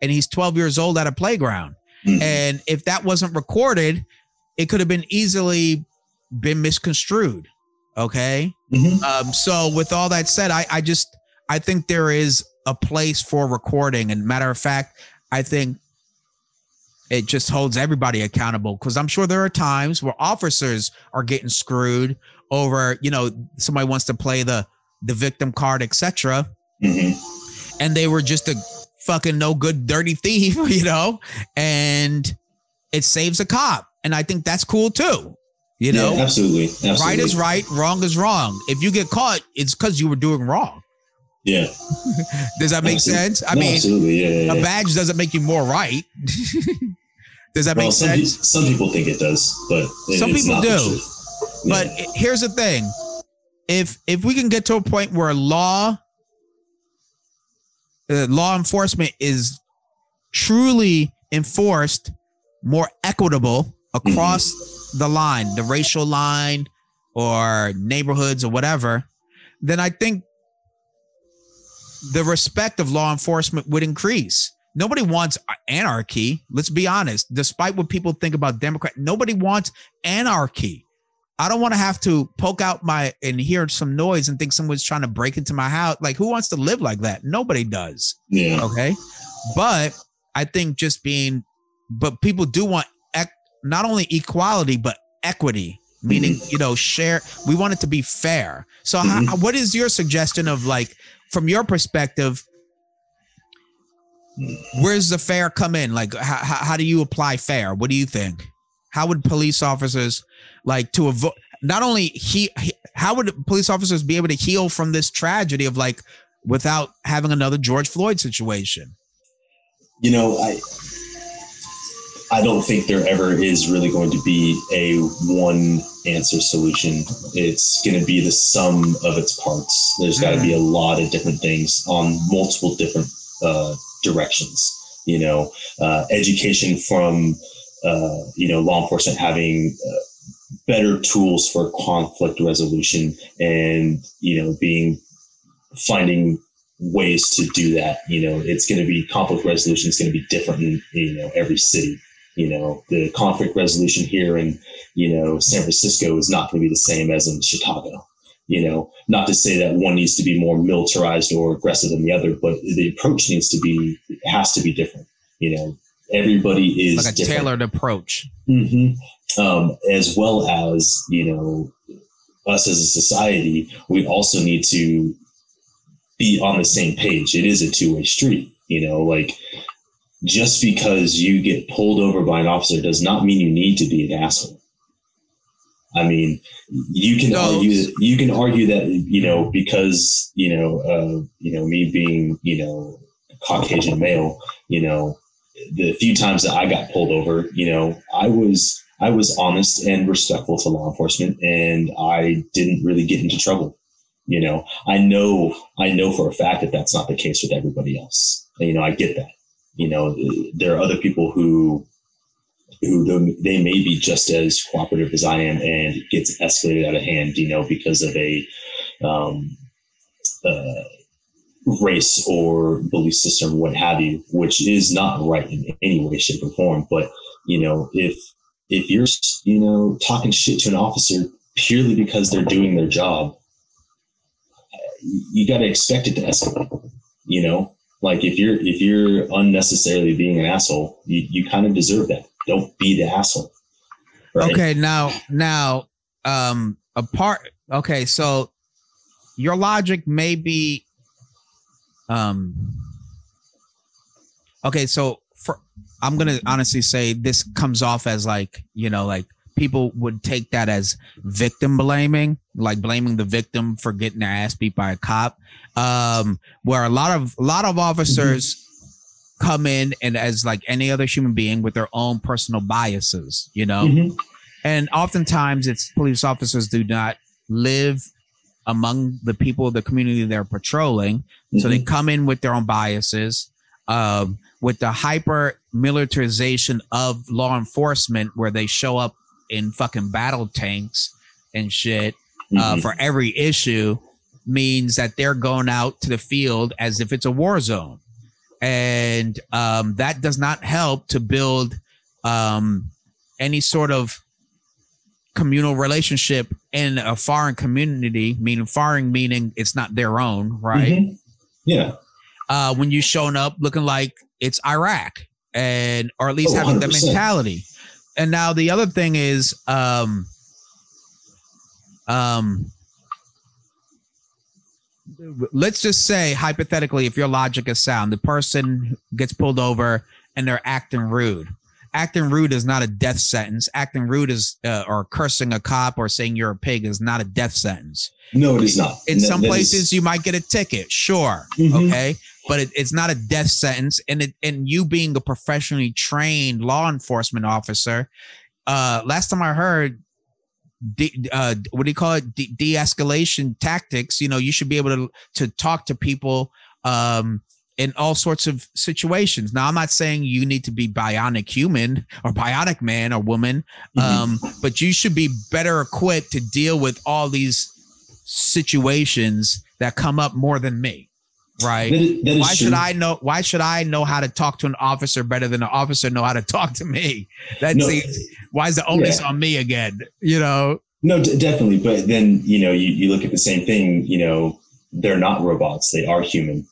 And he's 12 years old at a playground. Mhm. And if that wasn't recorded, it could have been easily been misconstrued. Okay. Mhm. Um, so with all that said, I, I just I think there is a place for recording. And matter of fact, I think it just holds everybody accountable because I'm sure there are times where officers are getting screwed over, you know, somebody wants to play the the victim card, etc. Mm-hmm. And they were just a fucking no good dirty <laughs> thief, you know, and it saves a cop. And I think that's cool too. You know, yeah, absolutely. absolutely. Right is right, wrong is wrong. If you get caught, it's because you were doing wrong. Yeah. <laughs> Does that make sense? I no, mean, absolutely. Yeah, yeah, a badge doesn't make you more right. <laughs> Does that well, make some, pe- sense? some people think it does, but it- Some people do. But Yeah. here's the thing: if if we can get to a point where law, uh, law enforcement is truly enforced, more equitable across the line, the racial line, or neighborhoods or whatever, then I think the respect of law enforcement would increase. Nobody wants anarchy. Let's be honest. Despite what people think about Democrat, nobody wants anarchy. I don't want to have to poke out my and hear some noise and think someone's trying to break into my house. Like, who wants to live like that? Nobody does. yeah. Okay. But I think just being, but people do want ec- not only equality, but equity, meaning, mm-hmm. you know, share. We want it to be fair. So, how, mm-hmm. what is your suggestion of like, from your perspective, where's the fair come in? Like, how, how, do you apply fair? What do you think? How would police officers like to avoid not only he, he how would police officers be able to heal from this tragedy of like without having another George Floyd situation? you know, I I don't think there ever is really going to be a one answer solution. It's going to be the sum of its parts. There's got to be a lot of different things on multiple different uh, directions. You know, uh, education from uh, you know law enforcement having uh, better tools for conflict resolution, and you know being finding ways to do that. You know, it's going to be conflict resolution is going to be different in you know every city. You know, the conflict resolution here in you know San Francisco is not going to be the same as in Chicago. You know, not to say that one needs to be more militarized or aggressive than the other, but the approach needs to be has to be different. You know, everybody is Like a different tailored approach. hmm Um, as well as you know us as a society we also need to be on the same page it is a two-way street you know like just because you get pulled over by an officer does not mean you need to be an asshole i mean you can No. argue you can argue that you know because you know uh, you know me being you know caucasian male you know the few times that I got pulled over, you know, I was I was honest and respectful to law enforcement, and I didn't really get into trouble. You know, I know I know for a fact that that's not the case with everybody else. And, you know, I get that. You know, there are other people who who they may be just as cooperative as I am, and gets escalated out of hand. You know, because of a um, uh, race or belief system, what have you, which is not right in any way, shape, or form. But you know, if if you're you know talking shit to an officer purely because they're doing their job, you got to expect it to escalate. You know, like if you're if you're unnecessarily being an asshole, you, you kind of deserve that. Don't be the asshole. Right? Okay, now now um apart okay, so your logic may be um okay, so for I'm gonna honestly say this comes off as like, you know, like people would take that as victim blaming, like blaming the victim for getting their ass beat by a cop. Um, where a lot of a lot of officers come in and as like any other human being with their own personal biases, you know. Mhm. And oftentimes it's police officers do not live among the people of the community they're patrolling. So they come in with their own biases. Um, with the hyper militarization of law enforcement, where they show up in fucking battle tanks and shit uh, Mhm. for every issue, means that they're going out to the field as if it's a war zone. And um, that does not help to build um, any sort of communal relationship in a foreign community, meaning foreign meaning it's not their own, right? Mhm. Yeah. Uh, when you showing up looking like it's Iraq and or at least Oh, having the 100%. mentality. And now the other thing is, um, um, let's just say hypothetically, if your logic is sound, the person gets pulled over and they're acting rude. Acting rude is not a death sentence. Acting rude is uh, or cursing a cop or saying you're a pig is not a death sentence. No, it is not. In That- some that is- places, you might get a ticket, sure, Mhm. okay, but it, it's not a death sentence. And it, and you being a professionally trained law enforcement officer, uh, last time I heard, de- uh, what do you call it? De- de-escalation tactics. You know, you should be able to to talk to people um, in all sorts of situations. Now, I'm not saying you need to be bionic human or bionic man or woman, Mhm. um, but you should be better equipped to deal with all these situations that come up more than me, right? That is, that is why true. should I know? Why should I know how to talk to an officer better than an officer know how to talk to me? That No, seems. Why is the onus Yeah. on me again? You know. No, d- definitely. But then, you know, you, you look at the same thing, you know, they're not robots. They are human.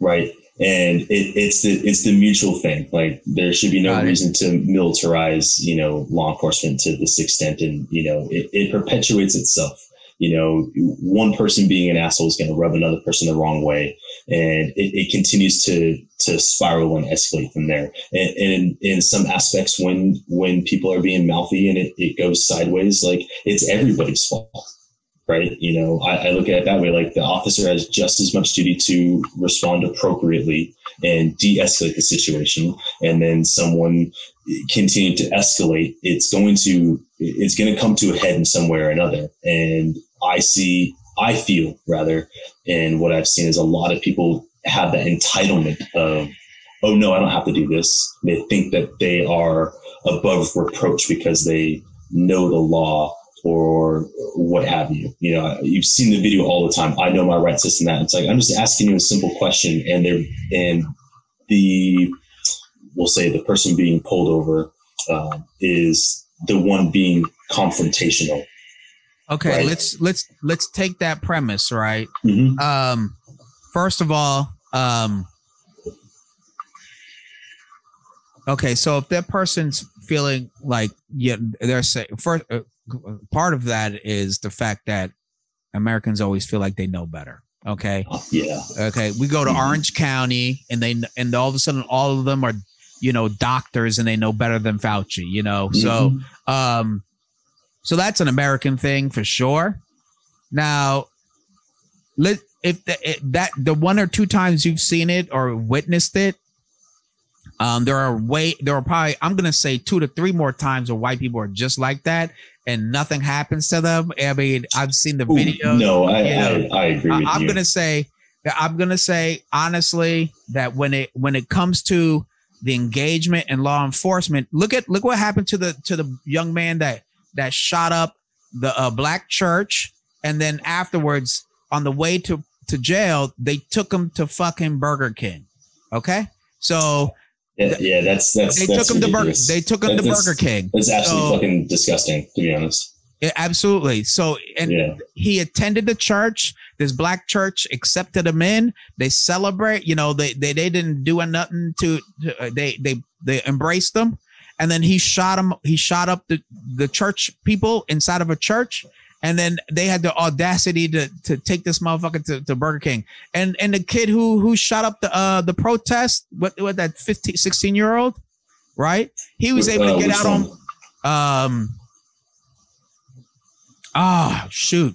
Right. And it, it's the it's the mutual thing. Like there should be no Got it. reason to militarize, you know, law enforcement to this extent. And, you know, it, it perpetuates itself. You know, one person being an asshole is going to rub another person the wrong way. And it, it continues to to spiral and escalate from there. And, and in some aspects, when when people are being mouthy and it, it goes sideways, like it's everybody's fault, right? You know, I, I look at it that way. Like the officer has just as much duty to respond appropriately and de-escalate the situation, and then someone continue to escalate. It's going to it's going to come to a head in some way or another. And I see, I feel rather, and what I've seen is a lot of people have that entitlement of oh no, I don't have to do this. They think that they are above reproach because they know the law or what have you. You know, you've seen the video all the time. I know my rights, this and that. It's like I'm just asking you a simple question, and they're and the we'll say the person being pulled over uh, is the one being confrontational. Okay, Right. let's let's let's take that premise, right? Mhm. Um, first of all, um, okay, so if that person's feeling like yeah, they're saying first uh, part of that is the fact that Americans always feel like they know better. Okay, Yeah. okay, we go to Mhm. Orange County and they and all of a sudden all of them are you know doctors and they know better than Fauci. You know, so. Mhm. Um, so that's an American thing for sure. Now, let if the, it, that the one or two times you've seen it or witnessed it, um, there are way there are probably I'm gonna say two to three more times where white people are just like that and nothing happens to them. I mean, I've seen the video. no, I, I, I agree with I, am gonna say I'm gonna say honestly that when it when it comes to the engagement and law enforcement, look at look what happened to the to the young man that that shot up the uh, black church, and then afterwards on the way to to jail, they took him to fucking Burger King. Okay, so yeah, yeah, that's that's they that's took him to Burger they took him to Burger King. That's absolutely So- fucking disgusting, to be honest. Yeah, absolutely. So and Yeah. he attended the church. This black church accepted him in. They celebrate. You know, they they, they didn't do nothing to. to uh, they they they embraced them, and then he shot him. He shot up the the church people inside of a church. And then they had the audacity to, to take this motherfucker to, to Burger King. And and the kid who who shot up the uh the protest, what what that 15, 16 year old, right? He was able Uh, to get out on um ah shoot.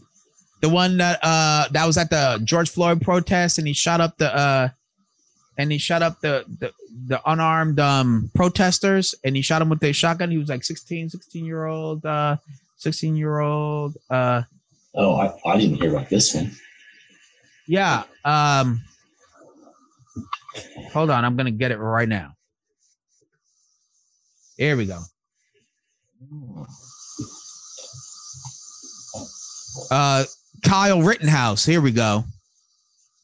The one that uh that was at the george floyd protest and he shot up the uh and he shot up the the, the unarmed um protesters and he shot him with a shotgun. He was like 16 16 year old uh 16 year old uh Oh, I, I didn't hear about this one. yeah um hold on. I'm gonna get it right now. Here we go uh Kyle Rittenhouse. Here we go.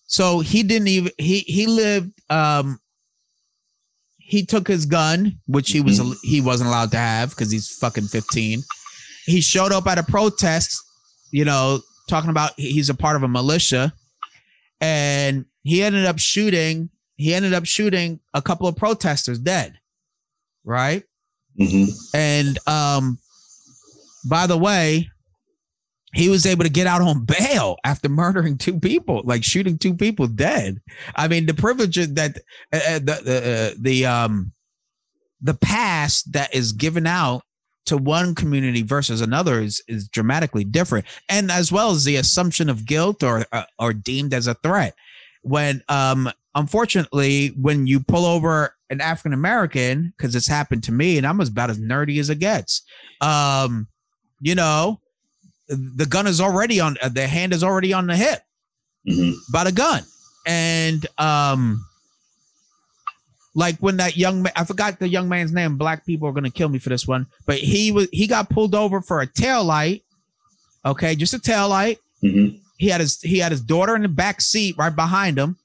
So he didn't even he he lived um he took his gun, which he was he wasn't allowed to have because he's fucking 15. He showed up at a protest, you know, talking about he's a part of a militia, and he ended up shooting he ended up shooting a couple of protesters dead. Right. hmm And um, by the way, he was able to get out on bail after murdering two people, like shooting two people dead. I mean, the privilege that uh, uh, the the, uh, the um the pass that is given out to one community versus another is is dramatically different, and as well as the assumption of guilt or uh, or deemed as a threat. When um unfortunately, when you pull over an African American, because it's happened to me, and I'm about as nerdy as it gets. Um, you know, the gun is already on uh, the hand is already on the hip hmm by the gun, and um, like when that young man, I forgot the young man's name. Black people are gonna kill me for this one, but he was he got pulled over for a tail light. Okay, just a tail light. hmm He had his he had his daughter in the back seat right behind him,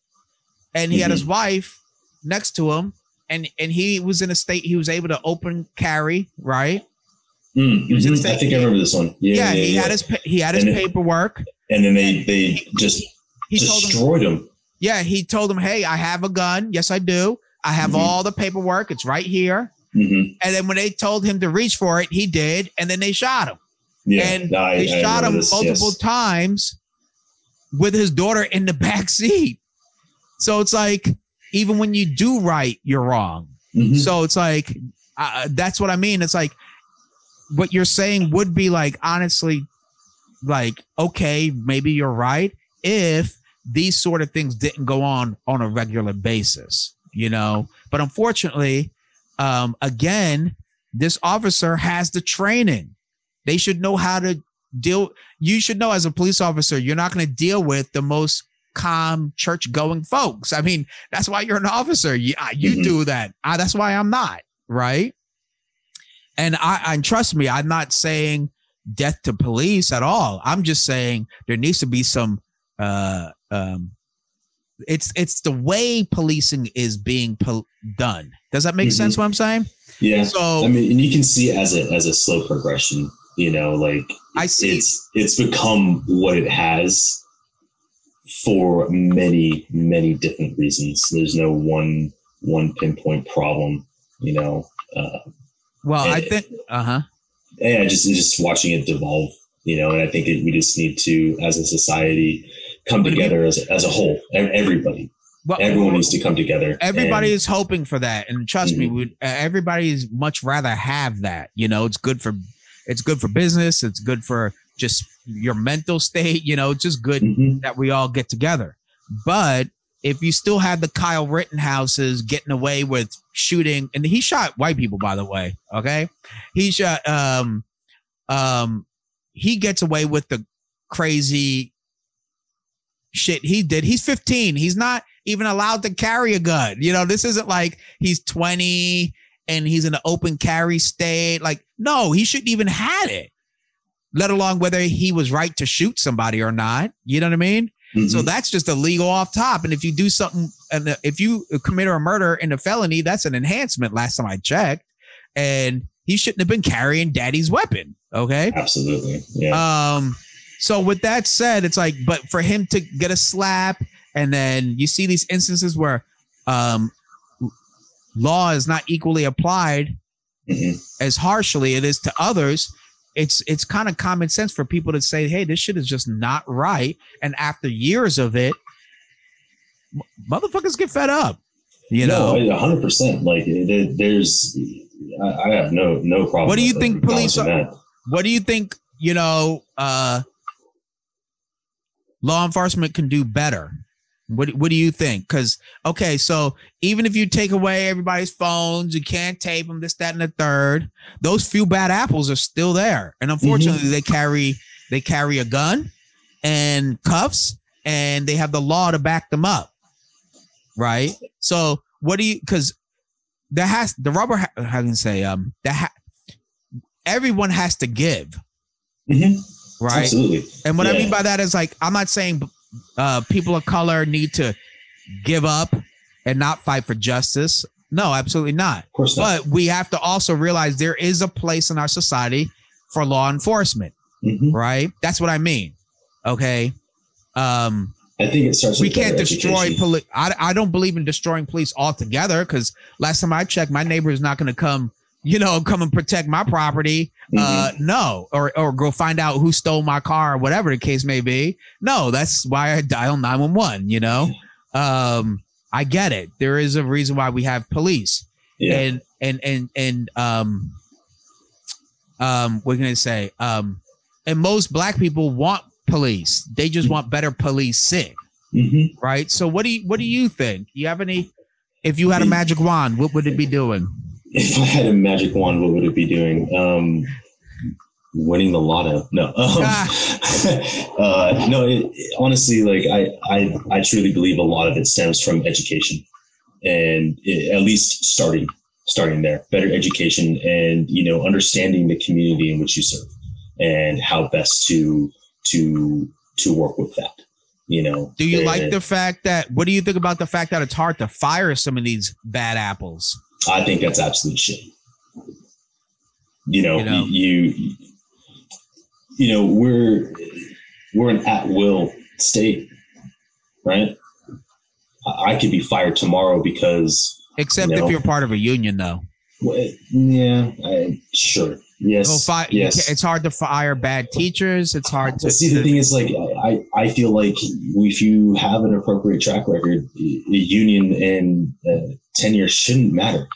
and he had his wife next to him, and and he was in a state he was able to open carry right. Mm, was in the mhm. I think I remember this one. Yeah, Yeah, yeah, he yeah. had his he had his And paperwork. and then they they just He told him, destroyed him. yeah, he told him, hey, I have a gun. Yes, I do. I have Mhm. all the paperwork. It's right here. hmm And then when they told him to reach for it, he did, and then they shot him. Yeah, and I, they I shot him this, multiple yes. times with his daughter in the <laughs> back seat. So it's like even when you do right, you're wrong. Mhm. So it's like uh, that's what I mean. It's like what you're saying would be like honestly, like okay, maybe you're right if these sort of things didn't go on on a regular basis, you know. But unfortunately, um, again, this officer has the training. They should know how to deal. You should know as a police officer, you're not going to deal with the most calm church going folks. I mean, that's why you're an officer. You, you Mhm. do that. Uh, that's why I'm not. Right. And I, and trust me, I'm not saying death to police at all. I'm just saying there needs to be some, uh, um, it's, it's the way policing is being pol- done. Does that make Mhm. sense what I'm saying? Yeah, So I mean, and you can see as a as a slow progression. You know, like I see. it's it's become what it has for many many different reasons. There's no one one pinpoint problem. You know, uh, well, I think, uh huh. yeah, just just watching it devolve. You know, and I think it, we just need to, as a society, come But if you- together as as a whole. Everybody, Well, everyone needs to come together. Everybody and- is hoping for that, and trust me, Mhm. we, everybody is much rather have that. You know, it's good for it's good for business. It's good for just your mental state. You know, it's just good Mhm. that we all get together. But if you still have the Kyle Rittenhouses getting away with shooting, and he shot white people, by the way. Okay, he shot. Um, um, he gets away with the crazy shit he did. He's 15. He's not even allowed to carry a gun. You know, this isn't like he's 20 and he's in an open carry state. Like, no, he shouldn't even had it. Let alone whether he was right to shoot somebody or not. You know what I mean? So Mhm. that's just illegal off top. And if you do something, and if you commit a murder and a felony, that's an enhancement. Last time I checked, and he shouldn't have been carrying daddy's weapon. Okay. absolutely, yeah. Um, so with that said, it's like, but for him to get a slap, and then you see these instances where um law is not equally applied Mhm. as harshly it is to others. It's it's kind of common sense for people to say, "Hey, this shit is just not right." And after years of it, motherfuckers get fed up. You know, no, hundred percent. Like there, there's, I, I have no no problem. What do you think police that. what do you think you know uh law enforcement can do better what, what do you think because okay so even if you take away everybody's phones you can't tape them this that and the third those few bad apples are still there and unfortunately they carry they carry a gun and cuffs and they have the law to back them up right so what do you because that has the rubber ha- how can I say um that ha- everyone has to give Mhm. right Absolutely. and what I mean by that is like I'm not saying uh, people of color need to give up and not fight for justice. No, absolutely not. Of course not. But we have to also realize there is a place in our society for law enforcement, Mhm. right? That's what I mean. Okay. Um, I think it starts. we can't destroy police. I, I don't believe in destroying police altogether because last time I checked, my neighbor is not going to come, you know, <laughs> come and protect my property. Uh, Mm-hmm. no, or or go find out who stole my car or whatever the case may be. No, that's why I dial nine one one. You know, um, I get it. There is a reason why we have police, yeah. and and and and um, um, what can I say? Um, and most black people want police. They just want better policing hmm right? So what do you what do you think? You have any? If you had a magic wand, what would it be doing? If I had a magic wand, what would it be doing? Um, winning the lotto? No. Um, <laughs> <laughs> uh, no. It, it- honestly, like I, I, I truly believe a lot of it stems from education, and it, at least starting, starting there, better education, and you know, understanding the community in which you serve, and how best to to to work with that. You know. Do you like the fact that? What do you think about the fact that it's hard to fire some of these bad apples? I think that's absolute shit. You know, You know. you, you know, we're we're an at will state, right? I I could be fired tomorrow because, Except No. if you're part of a union, though. well, yeah, I, sure, yes, Go yes. It's hard to fire bad teachers. It's hard to But see, the thing is, like, I, I feel like if you have an appropriate track record, union and uh, tenure shouldn't matter.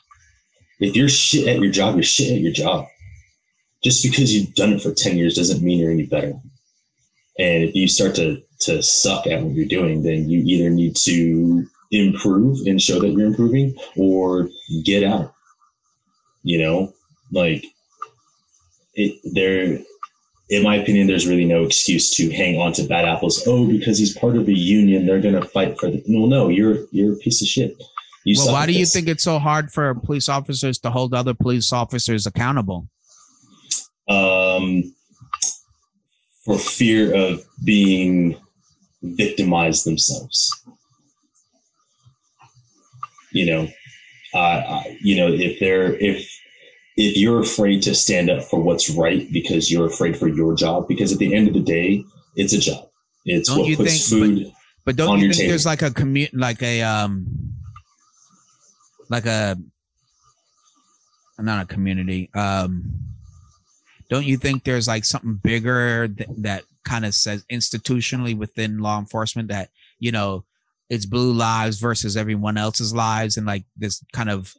If you're shit at your job, you're shit at your job. Just because you've done it for 10 years doesn't mean you're any better. And if you start to, to suck at what you're doing, then you either need to improve and show that you're improving or get out. You know, like it, there, in my opinion, there's really no excuse to hang on to bad apples. Oh, because he's part of a union, they're going to fight for the. Well, no, you're you're a piece of shit. You well, why do you think it's so hard for police officers to hold other police officers accountable? Um, for fear of being victimized themselves. You know, uh, you know if they're if if you're afraid to stand up for what's right because you're afraid for your job, because at the end of the day, it's a job. It's Don't what puts think- food. But don't on you think table. there's like a commu like a um like a not a community um don't you think there's like something bigger th- that kind of says institutionally within law enforcement that you know it's blue lives versus everyone else's lives and like this kind of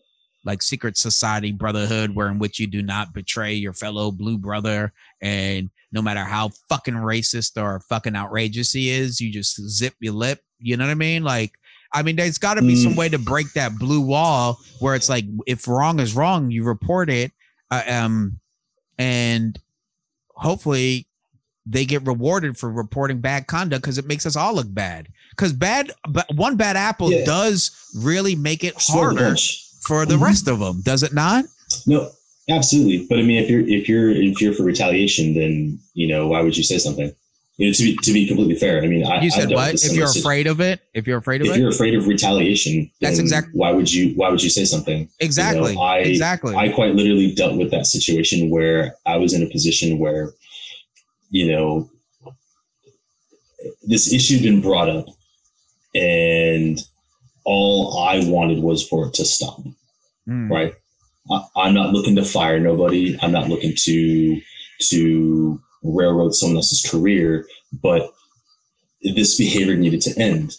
like secret society brotherhood where in which you do not betray your fellow blue brother and no matter how fucking racist or fucking outrageous he is, you just zip your lip. You know what I mean? Like, I mean, there's got to be some Mm. way to break that blue wall where it's like, if wrong is wrong, you report it, uh, um, and hopefully they get rewarded for reporting bad conduct because it makes us all look bad. Because bad, but one bad apple Yeah. does really make it harder punch. For the Mhm. rest of them, does it not? No, absolutely. But I mean, if you're if you're in fear for retaliation, then you know why would you say something? You know, to be to be completely fair, I mean, I You said what? If you're afraid of it, if you're afraid of if it, you're afraid of retaliation, That's exactly Why would you Why would you say something? exactly, I- exactly. I quite literally dealt with that situation where I was in a position where, you know, this issue had been brought up, and all I wanted was for it to stop Mm. right? I, I'm not looking to fire nobody. I'm not looking to to railroad someone else's career, but this behavior needed to end.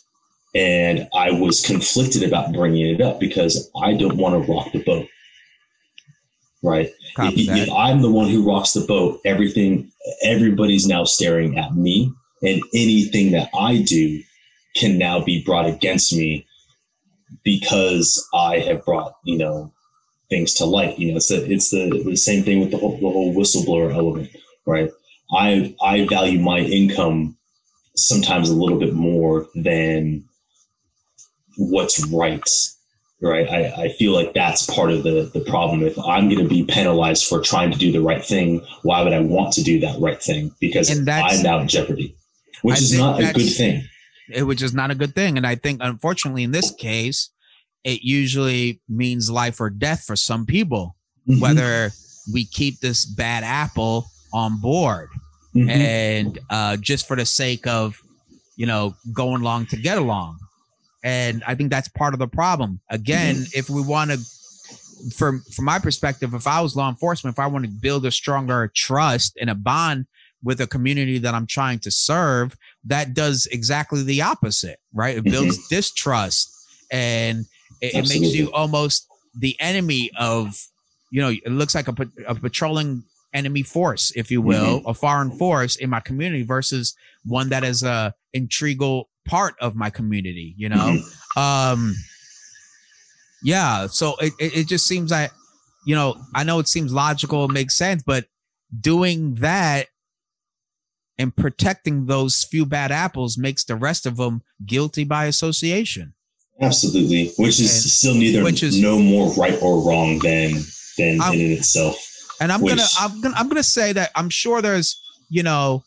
And I was conflicted about bringing it up because I don't want to rock the boat. Right. If, if I'm the one who rocks the boat, everything, everybody's now staring at me, and anything that I do can now be brought against me because I have brought, you know, things to light. You know, it's the it's the, the same thing with the whole the whole whistleblower element, right? I I value my income sometimes a little bit more than what's right. Right. I, I feel like that's part of the, the problem. If I'm going to be penalized for trying to do the right thing, why would I want to do that right thing? Because I'm now in jeopardy, which I is not a good thing. It which is not a good thing. And I think, unfortunately, in this case, it usually means life or death for some people, Mhm. whether we keep this bad apple on board Mhm. and uh, just for the sake of you know, going along to get along. And I think that's part of the problem. Again, mm-hmm. if we want to, from from my perspective, if I was law enforcement, if I want to build a stronger trust and a bond with a community that I'm trying to serve, that does exactly the opposite, right? It builds mm-hmm. distrust and it, it, makes you almost the enemy of, you know, it looks like a, a patrolling enemy force, if you will, mm-hmm. a foreign force in my community versus one that is a integral part of my community, you know? Mm-hmm. Um, yeah. So it, it, it just seems like, you know, I know it seems logical, it makes sense, but doing that and protecting those few bad apples makes the rest of them guilty by association. Absolutely, which is and, still neither which is, no more right or wrong than than I'm, in itself. And I'm which, gonna I'm gonna I'm gonna say that I'm sure there's you know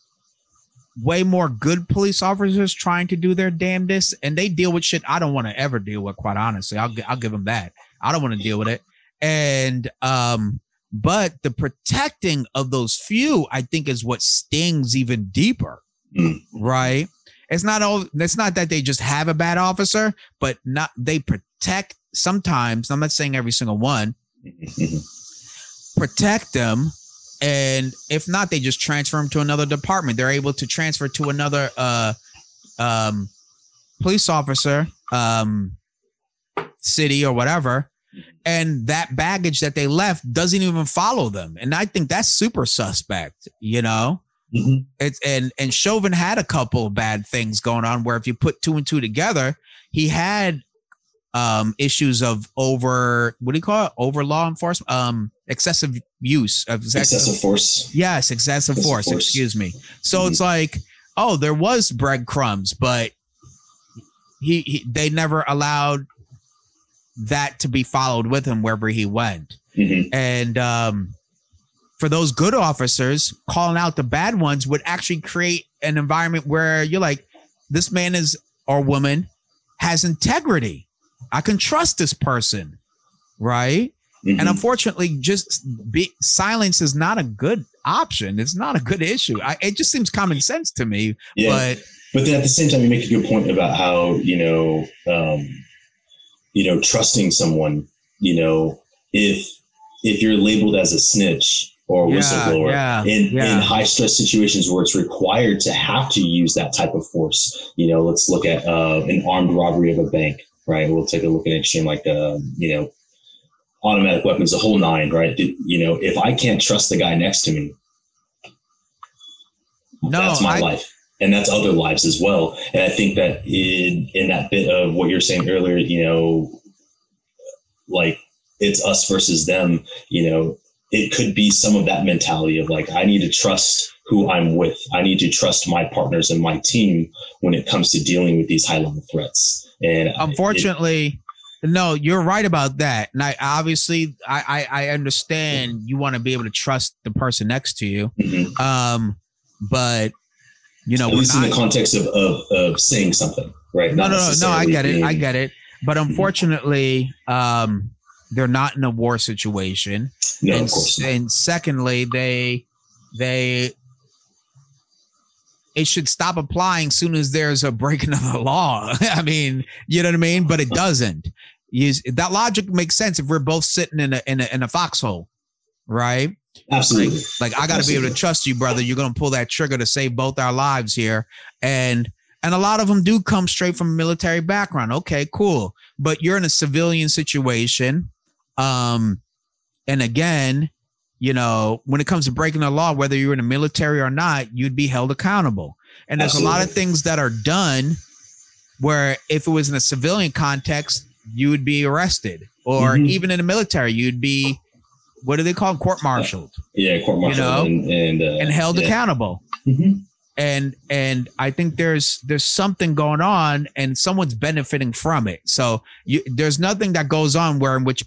way more good police officers trying to do their damnedest, and they deal with shit I don't want to ever deal with. Quite honestly, I'll I'll give them that. I don't want to deal with it, and um, but the protecting of those few, I think, is what stings even deeper, mm. right? It's not all. It's not that they just have a bad officer, but not they protect. Sometimes I'm not saying every single one. <laughs> protect them and if not, they just transfer them to another department. They're able to transfer to another uh, um, police officer, um, city or whatever, and that baggage that they left doesn't even follow them. And I think that's super suspect. You know, mm-hmm. it's and and Chauvin had a couple bad things going on where if you put two and two together, he had um issues of over what do you call it over law enforcement um excessive use of excessive, excessive force yes excessive, excessive force, force, excuse me so mm-hmm. it's like oh there was breadcrumbs but he, he they never allowed that to be followed with him wherever he went mm-hmm. and um for those good officers calling out the bad ones would actually create an environment where you're like this man is or woman has integrity I can trust this person, right? Mm-hmm. And unfortunately, just be, silence is not a good option. It's not a good issue. I, it just seems common sense to me. Yeah. But but then at the same time, you make a good point about how you know, um, you know, trusting someone. You know, if if you're labeled as a snitch or a yeah, whistleblower yeah, in, yeah. in high stress situations where it's required to have to use that type of force. You know, let's look at uh, an armed robbery of a bank right? We'll take a look at an extreme like um, you know, automatic weapons, the whole nine, right? You know, if I can't trust the guy next to me, no, that's my I, life. And that's other lives as well. And I think that in, in that bit of what you're saying earlier, you know, like it's us versus them, you know, it could be some of that mentality of like, I need to trust who I'm with. I need to trust my partners and my team when it comes to dealing with these high level threats. And unfortunately, it, no, you're right about that. And I obviously I I, I understand you want to be able to trust the person next to you. Mm-hmm. Um, but you know, at least not, in the context of, of of saying something, right? No, no, no, no. I get it. I get it. But mm-hmm. unfortunately, um, they're not in a war situation. No, and, of course. And secondly, they they it should stop applying soon as there's a breaking of the law. <laughs> I mean, you know what I mean? But it doesn't. You, that logic makes sense if we're both sitting in a in a, in a foxhole, right? Absolutely. Like, like I got to be able to trust you, brother. You're gonna pull that trigger to save both our lives here, and and a lot of them do come straight from a military background. Okay, cool. But you're in a civilian situation, um, and again, you know, when it comes to breaking the law, whether you're in the military or not, you'd be held accountable. And there's Absolutely. a lot of things that are done where if it was in a civilian context, you would be arrested, or mm-hmm. even in the military, you'd be what do they call court martialed? Yeah, court martialed you know, and and, uh, and held yeah. accountable. Mm-hmm. And and I think there's there's something going on, and someone's benefiting from it. So you, there's nothing that goes on where in which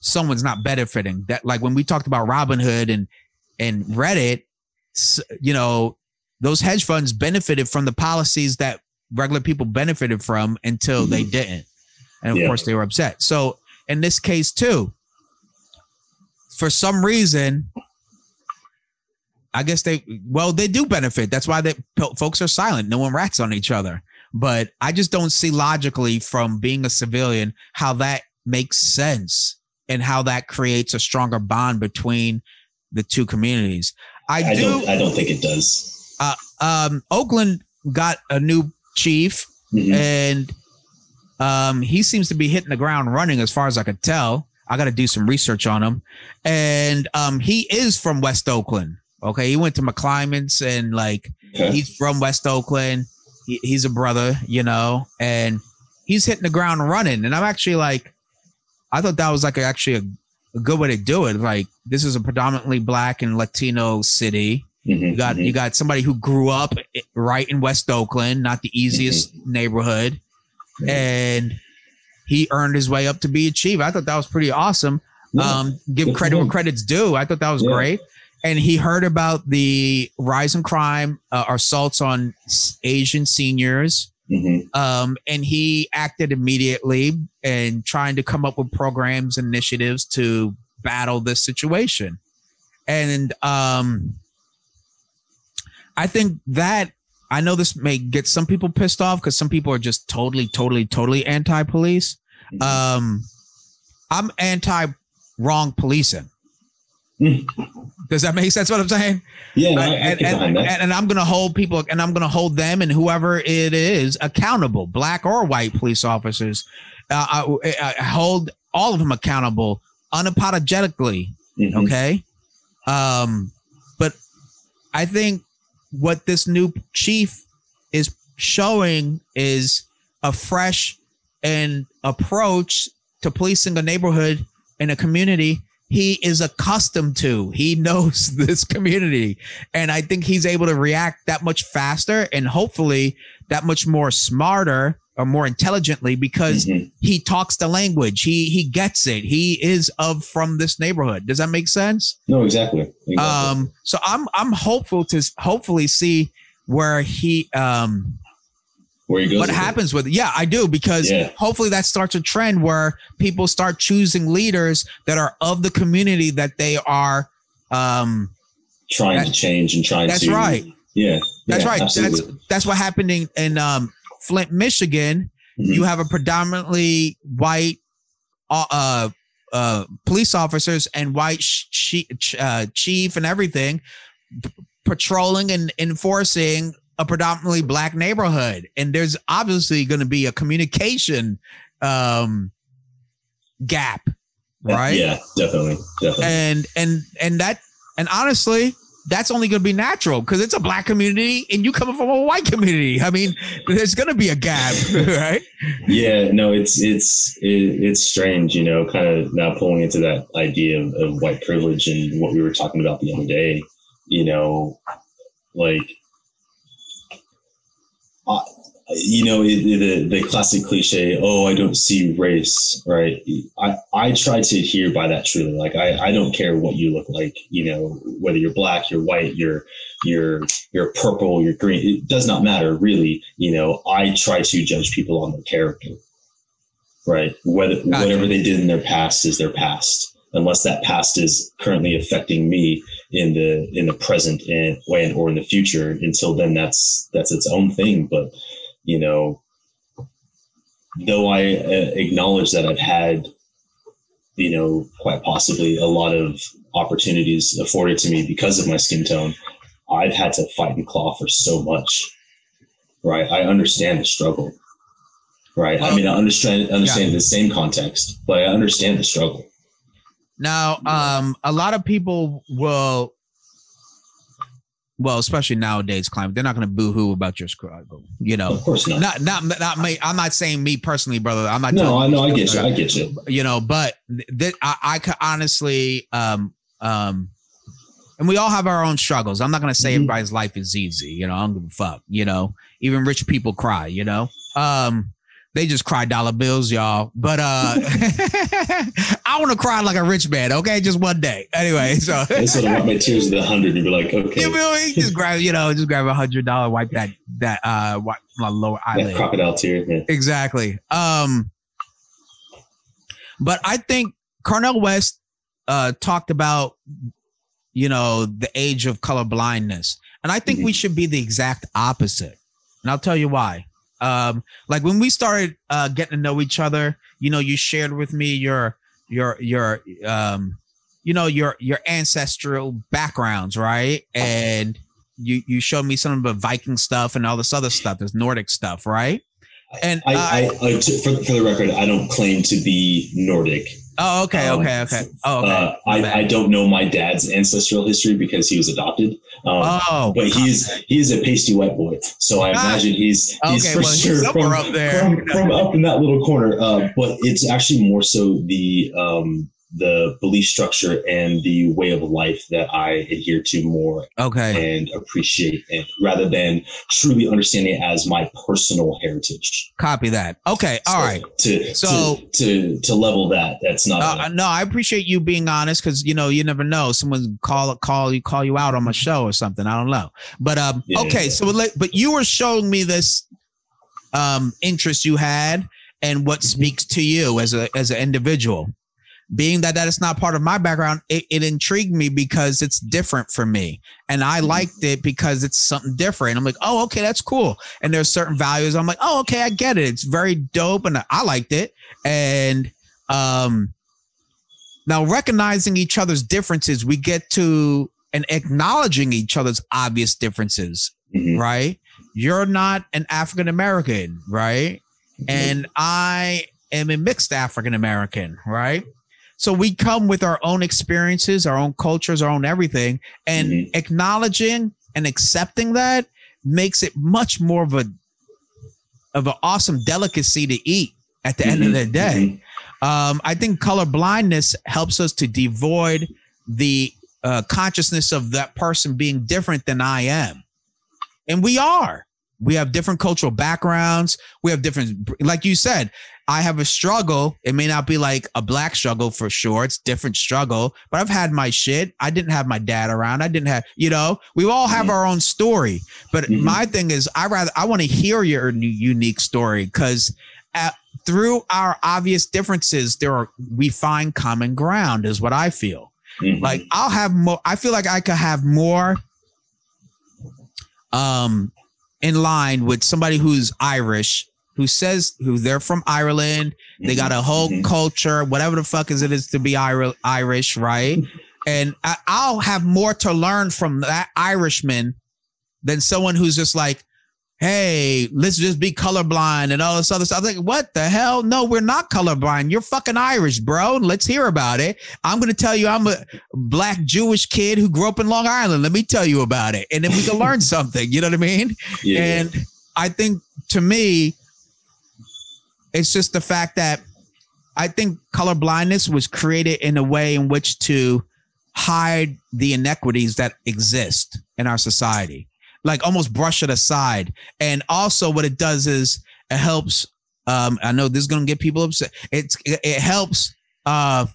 someone's not benefiting. That like when we talked about Robinhood and and Reddit, you know, those hedge funds benefited from the policies that regular people benefited from until they mm-hmm. didn't. And of yeah. course they were upset. So in this case too, for some reason, I guess they well they do benefit. That's why they folks are silent. No one rats on each other. But I just don't see logically from being a civilian how that makes sense and how that creates a stronger bond between the two communities. I, I do. Don't, I don't think it does. Uh, um, Oakland got a new chief, mm-hmm. and um, he seems to be hitting the ground running, as far as I could tell. I got to do some research on him, and um, he is from West Oakland. Okay, he went to McClymonds, and like okay. he's from West Oakland. He, he's a brother, you know, and he's hitting the ground running. And I'm actually like, I thought that was like a, actually a, a, good way to do it. Like this is a predominantly black and Latino city. Mm-hmm, you got mm-hmm. you got somebody who grew up right in West Oakland, not the easiest mm-hmm. neighborhood, and he earned his way up to be a chief. I thought that was pretty awesome. Yeah. Um, give credit where credit's due. I thought that was yeah. great. And he heard about the rise in crime, uh, assaults on Asian seniors, Mm-hmm. Um, and he acted immediately and trying to come up with programs, initiatives to battle this situation. And um, I think that I know this may get some people pissed off because some people are just totally, totally, totally anti-police. Mm-hmm. Um, I'm anti-wrong policing. Does that make sense? What I'm saying? Yeah, no, and, and, and, and, I'm going to hold people, and I'm going to hold them and whoever it is accountable, black or white police officers. Uh, I, I hold all of them accountable unapologetically. Mm-hmm. Okay. Um, but I think what this new chief is showing is a fresh and approach to policing a neighborhood in a community he is accustomed to. He <laughs> knows this community. And I think he's able to react that much faster and hopefully that much more smarter or more intelligently because mm-hmm. he talks the language. He he gets it. He is of from this neighborhood. Does that make sense? No, exactly. exactly. Um so I'm I'm hopeful to hopefully see where he um where he goes. What happens it. with it? Yeah, I do because yeah. hopefully that starts a trend where people start choosing leaders that are of the community that they are um trying that, to change and trying that's to That's right. Yeah. That's yeah, right. Absolutely. That's that's what happened in, in um Flint, Michigan. Mm-hmm. You have a predominantly white uh, uh, uh police officers and white sh- sh- uh, chief and everything patrolling and enforcing a predominantly black neighborhood and there's obviously going to be a communication um gap right yeah definitely definitely and and and that and honestly that's only going to be natural because it's a black community and you coming from a white community. I mean there's going to be a gap <laughs> right? Yeah no it's it's it, it's strange you know kind of now pulling into that idea of, of white privilege and what we were talking about the other day you know like uh, you know the the classic cliche oh i don't see race right? I i try to adhere by that truly. Like i i don't care what you look like you know whether you're black you're white you're you're you're purple you're green it does not matter really. You know i try to judge people on their character right? Whether gotcha. whatever they did in their past is their past unless that past is currently affecting me in the in the present and way or in the future. Until then that's that's its own thing. But you know though i uh, acknowledge that i've had you know quite possibly a lot of opportunities afforded to me because of my skin tone i've had to fight and claw for so much right? I understand the struggle right? I mean i understand understand yeah. the same context but i understand the struggle. Now, um, a lot of people will, well, especially nowadays, climate, they're not going to boo-hoo about your struggle. You know, of course not. Not, not, not me. I'm not saying me personally, brother. I'm not. No, I know. I get you. I get you. You know, but that I, I could honestly, um, um, and we all have our own struggles. I'm not going to say mm-hmm. everybody's life is easy. You know, I don't give a fuck. You know, even rich people cry. You know, um, they just cry dollar bills, y'all. But uh <laughs> I want to cry like a rich man, okay? Just one day. Anyway, so <laughs> sort of my tears with the hundred and be like, okay. You know, just grab, you know, just grab a hundred dollar, wipe that that uh wipe my lower eyelid. That crocodile tear. Yeah. Exactly. Um but I think Cornel West uh talked about you know, the age of color blindness. And I think we should be the exact opposite. And I'll tell you why. Um, like when we started uh, getting to know each other, you know, you shared with me your your your um, you know, your your ancestral backgrounds, right? And you you showed me some of the Viking stuff and all this other stuff, this Nordic stuff, right? And I, I, I for, for the record, I don't claim to be Nordic. Oh, okay, Um, okay, okay. Oh, okay. Uh, I. I don't know my dad's ancestral history because he was adopted. Um, oh, but he's he's a pasty white boy, so I Ah. imagine he's he's Okay, for well, sure somewhere from, up there. from, from up in that little corner. Uh, but it's actually more so the um, the belief structure and the way of life that I adhere to more okay. and appreciate, and rather than truly understanding it as my personal heritage. Copy that. Okay, all So right. To So- to, to to level that, that's not. Uh, a- no, I appreciate you being honest because you know you never know. Someone call call you call you out on my show or something. I don't know. But um, Yeah. okay. So but you were showing me this um interest you had and what Mm-hmm. speaks to you as a as an individual. Being that that is not part of my background, it, it intrigued me because it's different for me, and I Mm-hmm. liked it because it's something different. I'm like, oh, okay, that's cool. And there's certain values. I'm like, oh, okay, I get it. It's very dope, and I liked it. And um, now recognizing each other's differences, we get to and acknowledging each other's obvious differences, Mhm. right? You're not an African American, right? And I am a mixed African American, right? So we come with our own experiences, our own cultures, our own everything, and Mhm. acknowledging and accepting that makes it much more of a of an awesome delicacy to eat at the end of the Mhm. day. Um, I think color blindness helps us to devoid the uh, consciousness of that person being different than I am. And we are. We have different cultural backgrounds. We have different, like you said, I have a struggle. It may not be like a black struggle for sure. It's different struggle, but I've had my shit. I didn't have my dad around. I didn't have, you know, we all have Mhm. our own story. But Mhm. my thing is, I rather, I want to hear your new, unique story because through our obvious differences, there are, we find common ground is what I feel. Mhm. Like I'll have more. I feel like I could have more, um, in line with somebody who's Irish, who says who they're from Ireland. They got a whole Mhm. culture, whatever the fuck is it is to be Irish, right? And I, I'll have more to learn from that Irishman than someone who's just like, hey, let's just be colorblind and all this other stuff. I'm like, what the hell? No, we're not colorblind. You're fucking Irish, bro. Let's hear about it. I'm going to tell you I'm a black Jewish kid who grew up in Long Island. Let me tell you about it. And then we can learn <laughs> something. You know what I mean? Yeah. And I think to me, it's just the fact that I think color blindness was created in a way in which to hide the inequities that exist in our society, like almost brush it aside. And also, what it does is it helps. Um, I know this is gonna get people upset. It's it, it helps uh,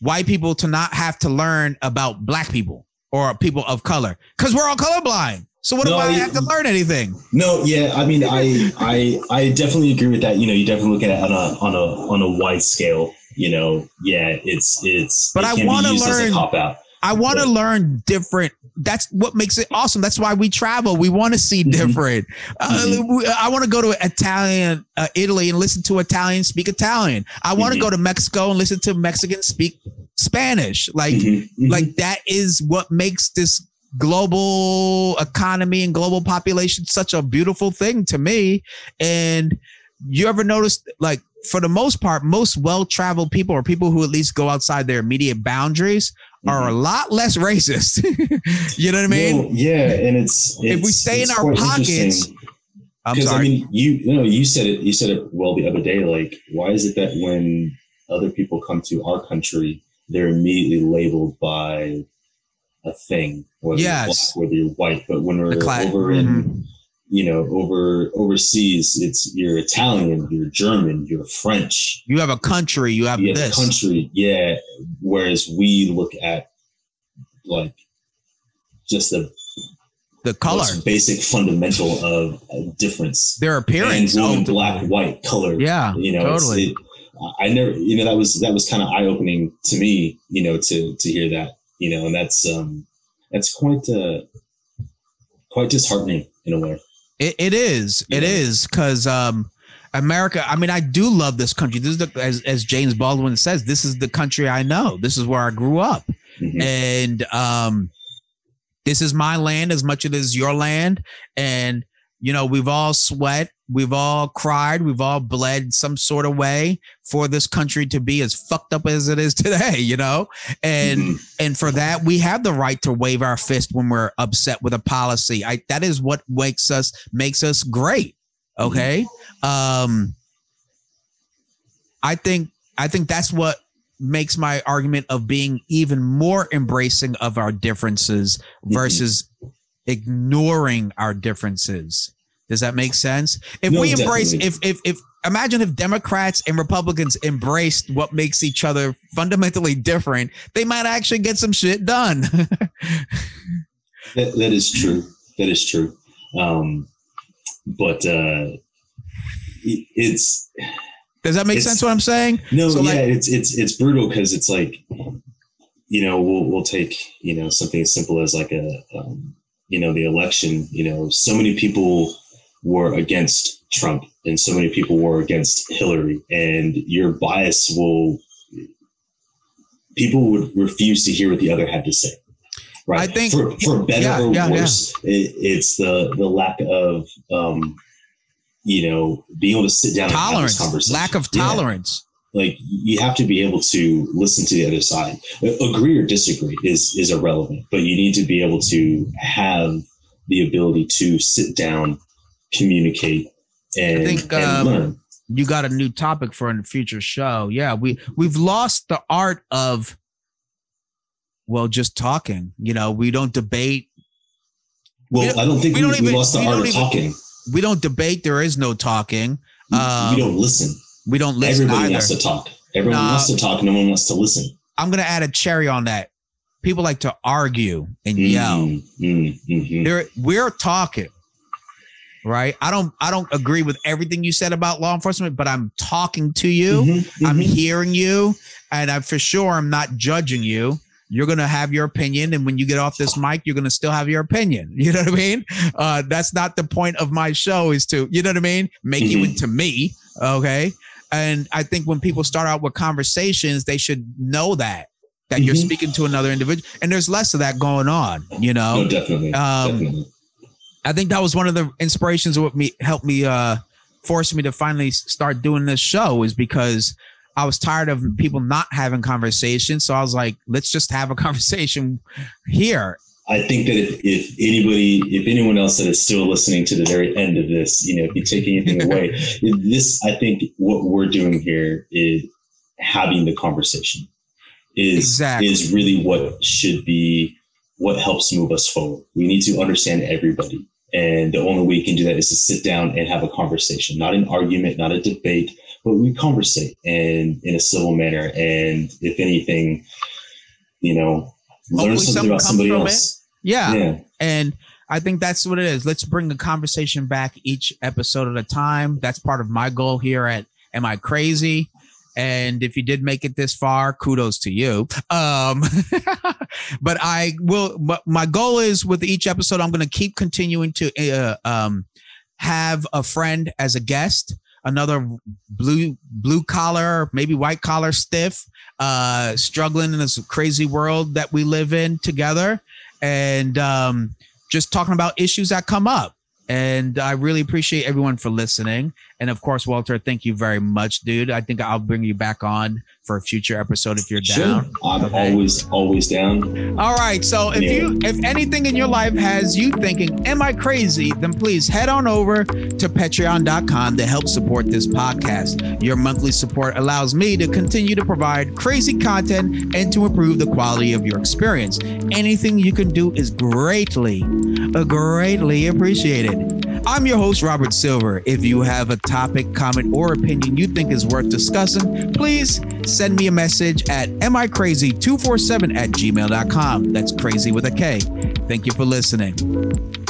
white people to not have to learn about black people or people of color because we're all colorblind. So what do I I- have to learn anything? No, yeah, I mean, I, I, I definitely agree with that. You know, you definitely look at it on a, on a, on a wide scale. You know, yeah, it's, it's, But it I as a learn- cop out. I want to learn different. That's what makes it awesome. That's why we travel. We want to see Mhm. different. Uh, Mhm. we- I want to go to Italian, uh, Italy, and listen to Italian speak Italian. I want to Mhm. go to Mexico and listen to Mexicans speak Spanish. Like, Mhm, mhm. like that is what makes this global economy and global population such a beautiful thing to me. And you ever noticed, like, for the most part, most well-traveled people or people who at least go outside their immediate boundaries are a mm-hmm. lot less <laughs> racist. you know what I mean? No, yeah, and it's, If we stay in our pockets- I'm Because I sorry. mean, you, you know, you said it. You said it well the other day. Like, why is it that when other people come to our country, they're immediately labeled by a thing, whether Yes. you're black, whether you're white. But when we're cla- over in, Mhm. you know, over overseas, it's you're Italian, you're German, you're French, you have a country, you have you have this. country, yeah. Whereas we look at like just the the color, basic fundamental of a difference their appearance. and woman, black, white, color. Yeah, you know, it's- totally. it, I never, you know, that was that was kind of eye opening to me, you know, to to hear that, you know, and that's um, that's quite uh, quite disheartening in a way. It, it is. It Yeah. is because um, America. I mean, I do love this country. This is the as as James Baldwin says. This is the country I know. This is where I grew up, Mhm. and um, this is my land as much as it is your land. And you know, we've all sweat, we've all cried, we've all bled some sort of way for this country to be as fucked up as it is today. You know, and Mhm. and for that we have the right to wave our fist when we're upset with a policy. I that is what makes us makes us great okay? Um i think i think that's what makes my argument of being even more embracing of our differences versus ignoring our differences does that make sense if No, we embrace definitely. if if if imagine if democrats and republicans embraced what makes each other fundamentally different they might actually get some shit done That, that is true. That is true. Um, but uh, it- it's does that make sense what i'm saying no, So, yeah, like- it's it's it's brutal because it's like, you know, we'll we'll take you know something as simple as like a um, you know the election. You know, so many people were against Trump and so many people were against Hillary, and your bias will people would refuse to hear what the other had to say. Right. I think- for, for better yeah, or yeah, yeah. worse, It, it's the the lack of um, you know being able to sit down and have this tolerance conversation. lack of Yeah tolerance like you have to be able to listen to the other side agree or disagree is is irrelevant but you need to be able to have the ability to sit down communicate and, I think, and um, learn. you got a new topic for a future show. Yeah we we've lost the art of well just talking you know we don't debate. Well don't- i don't think we we, don't we even- lost the art of even- talking. we don't debate there is no talking. Um, we don't listen. we don't listen everybody either. wants to talk. Everyone Nah. wants to talk no one wants to listen. I'm gonna add a cherry on that. People like to argue and yell. Mm, mm, mhm. there we're talking right? I don't i don't agree with everything you said about law enforcement but i'm talking to you. Mhm, i'm mhm. hearing you and i for sure i'm not judging you. You're gonna have your opinion and when you get off this mic you're gonna still have your opinion. <laughs> You know what i mean? Uh that's not the point of my show is to you know what i mean? Make you Mhm. into me okay? And i think when people start out with conversations they should know that that you're Mhm. speaking to another individual and there's less of that going on you know? No definitely. Um, definitely I think that was one of the inspirations of what me helped me uh force me to finally start doing this show is because I was tired of people not having conversations. So I was like, let's just have a <laughs> conversation here. I think that if, if anybody, if anyone else that is still listening to the very end of this, you know, if you take anything <laughs> away, this, I think what we're doing here is having the conversation is, Exactly. is really what should be what helps move us forward. We need to understand everybody. And the only way you can do that is to sit down and have a conversation, not an argument, not a debate, but we conversate and in a civil manner. And if anything, you know, learn Hopefully something something about somebody else. Yeah. Yeah. And I think that's what it is. Let's bring the conversation back each episode at a time. That's part of my goal here at Am I Crazy? And if you did make it this far, kudos to you. Um, <laughs> but I will, but my goal is with each episode, I'm going to keep continuing to uh, um, have a friend as a guest, another blue, blue collar, maybe white collar stiff, uh, struggling in this crazy world that we live in together. And, um, just talking about issues that come up. And I really appreciate everyone for listening. And of course, Walter, thank you very much, dude. I think I'll bring you back on for a future episode if you're Sure. down. I'm Okay. always, always down. All right. So if you if anything in your life has you thinking, am I crazy? Then please head on over to patreon.com to help support this podcast. Your monthly support allows me to continue to provide crazy content and to improve the quality of your experience. Anything you can do is greatly, greatly appreciated. I'm your host, Robert Silver. If you have a topic, comment, or opinion you think is worth discussing, please send me a message at micrazy247 at gmail.com. That's crazy with a K. Thank you for listening.